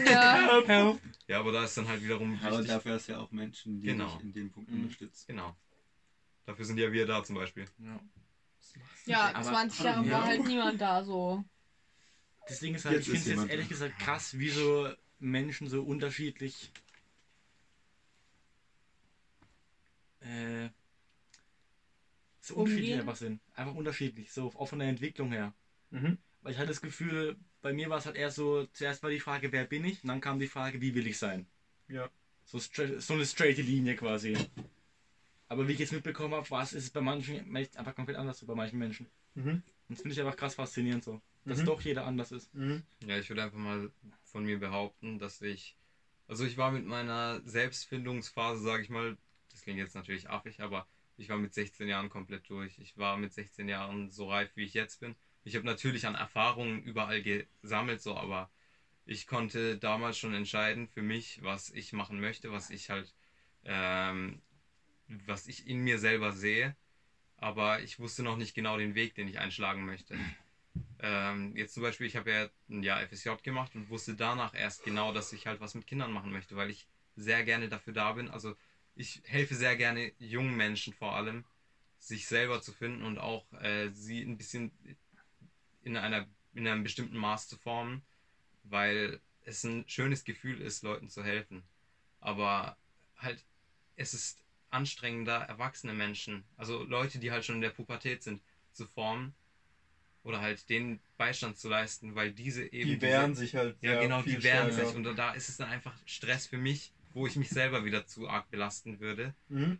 Ja. Help! Help! Ja, aber da ist dann halt wiederum wichtig. Aber dafür hast du ja auch Menschen, die genau. dich in dem Punkt mhm. unterstützen. Genau. Dafür sind ja wir da zum Beispiel. Ja. Ja, aber, 20 Jahre ja. war halt niemand da so. Das Ding ist halt, jetzt ich finde es jetzt ehrlich gesagt krass, wie so Menschen so unterschiedlich äh, so unterschiedlich einfach sind. Einfach unterschiedlich, so auch von der Entwicklung her. Mhm. Weil ich hatte das Gefühl, bei mir war es halt eher so, zuerst war die Frage, wer bin ich? Und dann kam die Frage, wie will ich sein? Ja. So, so eine straighte Linie quasi. Aber wie ich jetzt mitbekommen habe, war es ist bei manchen einfach komplett anders so bei manchen Menschen. Mhm. Und das finde ich einfach krass faszinierend so, dass mhm. doch jeder anders ist. Mhm. Ja, ich würde einfach mal von mir behaupten, dass ich, also ich war mit meiner Selbstfindungsphase, sage ich mal, das klingt jetzt natürlich affig, aber ich war mit 16 Jahren komplett durch. Ich war mit 16 Jahren so reif, wie ich jetzt bin. Ich habe natürlich an Erfahrungen überall gesammelt, so, aber ich konnte damals schon entscheiden für mich, was ich machen möchte, was ich halt ähm, was ich in mir selber sehe, aber ich wusste noch nicht genau den Weg, den ich einschlagen möchte. Ähm, jetzt zum Beispiel, ich habe ja ein Jahr FSJ gemacht und wusste danach erst genau, dass ich halt was mit Kindern machen möchte, weil ich sehr gerne dafür da bin. Also ich helfe sehr gerne jungen Menschen vor allem, sich selber zu finden und auch äh, sie ein bisschen in, einer, in einem bestimmten Maß zu formen, weil es ein schönes Gefühl ist, Leuten zu helfen. Aber halt, es ist anstrengender, erwachsene Menschen, also Leute, die halt schon in der Pubertät sind, zu formen oder halt den Beistand zu leisten, weil diese eben. Die wehren diese, sich halt. Ja, genau, die wehren sich. Und da ist es dann einfach Stress für mich, wo ich mich selber wieder zu arg belasten würde. Mhm.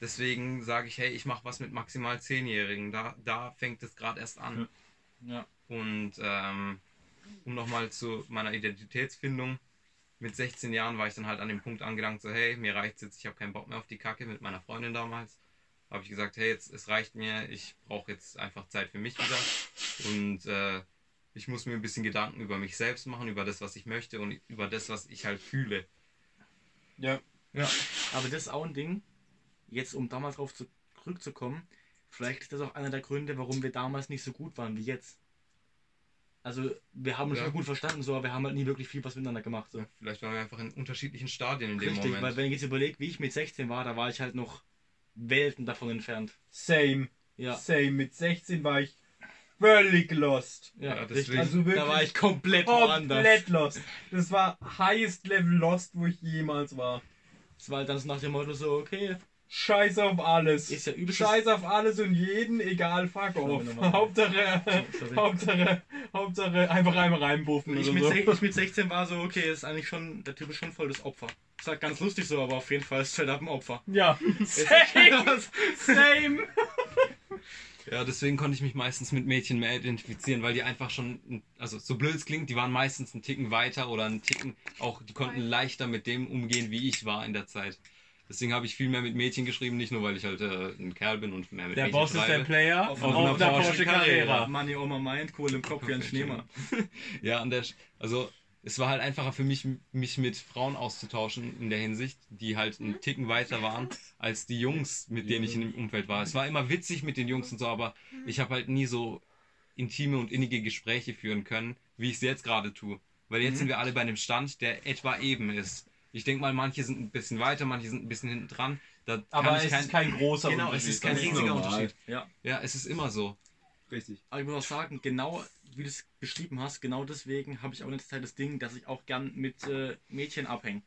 Deswegen sage ich, hey, ich mache was mit maximal Zehnjährigen. Da, da fängt es gerade erst an. Ja. Und ähm, um nochmal zu meiner Identitätsfindung. Mit 16 Jahren war ich dann halt an dem Punkt angelangt, so hey, mir reicht's jetzt, ich habe keinen Bock mehr auf die Kacke mit meiner Freundin damals habe ich gesagt, hey, jetzt es reicht mir, ich brauche jetzt einfach Zeit für mich wieder und äh, ich muss mir ein bisschen Gedanken über mich selbst machen, über das, was ich möchte und über das, was ich halt fühle. Ja. Ja. Aber das ist auch ein Ding, jetzt um damals drauf zurückzukommen, vielleicht ist das auch einer der Gründe, warum wir damals nicht so gut waren wie jetzt. Also wir haben uns ja. schon gut verstanden, so, aber wir haben halt nie wirklich viel was miteinander gemacht. So. Vielleicht waren wir einfach in unterschiedlichen Stadien in Richtig, dem Moment. weil wenn ich jetzt überlege, wie ich mit 16 war, da war ich halt noch Welten davon entfernt. Same. Ja. Same. Mit 16 war ich völlig lost. Ja, ja deswegen. Also wirklich da war ich komplett woanders. Komplett lost. Das war highest level lost, wo ich jemals war. Das war halt dann nach dem Motto so, okay. Scheiß auf alles. Ist ja übelst. Scheiß auf alles und jeden, egal, fuck off. Hauptsache, sorry. Hauptsache, Hauptsache einfach einmal reinbuffen. Ich, mit so. ich mit 16 war so, okay, ist eigentlich schon, der Typ ist schon voll das Opfer. Ist halt ganz lustig so, aber auf jeden Fall ist Fed ein Opfer. Ja. Same. Same. Ja, deswegen konnte ich mich meistens mit Mädchen mehr identifizieren, weil die einfach schon, also so blöd es klingt, die waren meistens einen Ticken weiter oder einen Ticken auch, die konnten leichter mit dem umgehen, wie ich war in der Zeit. Deswegen habe ich viel mehr mit Mädchen geschrieben, nicht nur weil ich halt äh, ein Kerl bin und mehr mit der Mädchen Boss schreibe. Der Boss ist der Player auf, auf, auf einer Porsche, Carrera. Money Oma meint, Kohle im Kopf wie ein Schneemann. ja, an der, also es war halt einfacher für mich, mich mit Frauen auszutauschen in der Hinsicht, die halt einen Ticken weiter waren als die Jungs, mit denen ich in dem Umfeld war. Es war immer witzig mit den Jungs und so, aber ich habe halt nie so intime und innige Gespräche führen können, wie ich es jetzt gerade tue. Weil jetzt mhm. sind wir alle bei einem Stand, der etwa eben ist. Ich denke mal, manche sind ein bisschen weiter, manche sind ein bisschen hinten dran. Da aber es kein, ist kein großer genau, Unterschied. Genau, es ist kein riesiger Unterschied. Ja. ja, es ist immer so. Richtig. Aber ich muss auch sagen, genau wie du es beschrieben hast, genau deswegen habe ich auch in der Zeit das Ding, dass ich auch gern mit äh, Mädchen abhänge.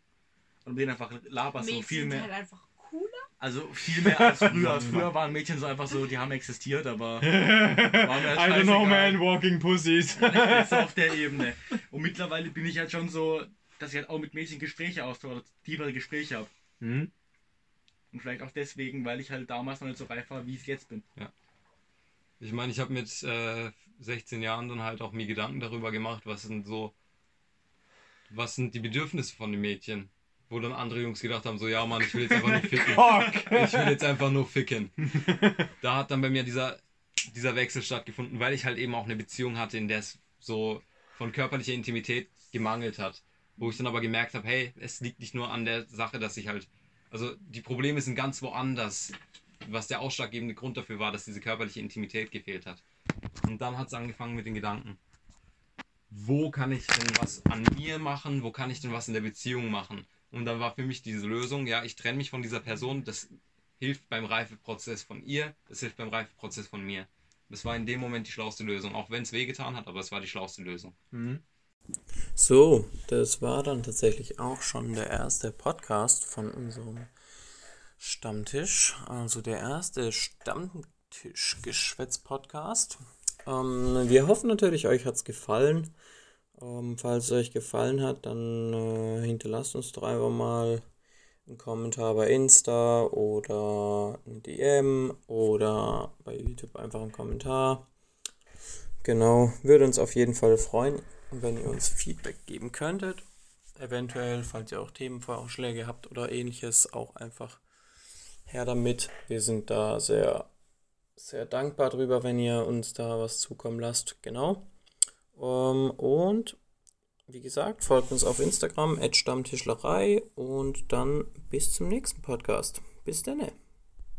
Und mit denen einfach laberst so viel mehr. Halt einfach cooler? Also viel mehr als früher. früher waren Mädchen so einfach so, die haben existiert, aber halt I don't know man, walking pussies. Jetzt auf der Ebene. Und mittlerweile bin ich halt schon so, dass ich halt auch mit Mädchen Gespräche austausche, tiefere Gespräche habe. Mhm. Und vielleicht auch deswegen, weil ich halt damals noch nicht so reif war, wie ich es jetzt bin. Ja. Ich meine, ich habe mit äh, 16 Jahren dann halt auch mir Gedanken darüber gemacht, was sind so, was sind die Bedürfnisse von den Mädchen. Wo dann andere Jungs gedacht haben, so ja Mann, ich will jetzt einfach nur ficken. ich will jetzt einfach nur ficken. da hat dann bei mir dieser, dieser Wechsel stattgefunden, weil ich halt eben auch eine Beziehung hatte, in der es so von körperlicher Intimität gemangelt hat. Wo ich dann aber gemerkt habe, hey, es liegt nicht nur an der Sache, dass ich halt, also die Probleme sind ganz woanders was der ausschlaggebende Grund dafür war, dass diese körperliche Intimität gefehlt hat. Und dann hat es angefangen mit den Gedanken, wo kann ich denn was an mir machen, wo kann ich denn was in der Beziehung machen? Und dann war für mich diese Lösung, ja, ich trenne mich von dieser Person, das hilft beim Reifeprozess von ihr, das hilft beim Reifeprozess von mir. Das war in dem Moment die schlauste Lösung, auch wenn es wehgetan hat, aber es war die schlauste Lösung. Mhm. So, das war dann tatsächlich auch schon der erste Podcast von unserem Stammtisch, also der erste Stammtisch-Geschwätz-Podcast. Ähm, wir hoffen natürlich, euch hat es gefallen. Ähm, falls es euch gefallen hat, dann äh, hinterlasst uns doch einfach mal einen Kommentar bei Insta oder eine DM oder bei YouTube einfach einen Kommentar. Genau, würde uns auf jeden Fall freuen, wenn ihr uns Feedback geben könntet. Eventuell, falls ihr auch Themenvorschläge habt oder ähnliches, auch einfach her damit. Wir sind da sehr, sehr dankbar drüber, wenn ihr uns da was zukommen lasst. Genau. Um, ähm, und wie gesagt, folgt uns auf Instagram, Stammtischlerei und dann bis zum nächsten Podcast. Bis dann.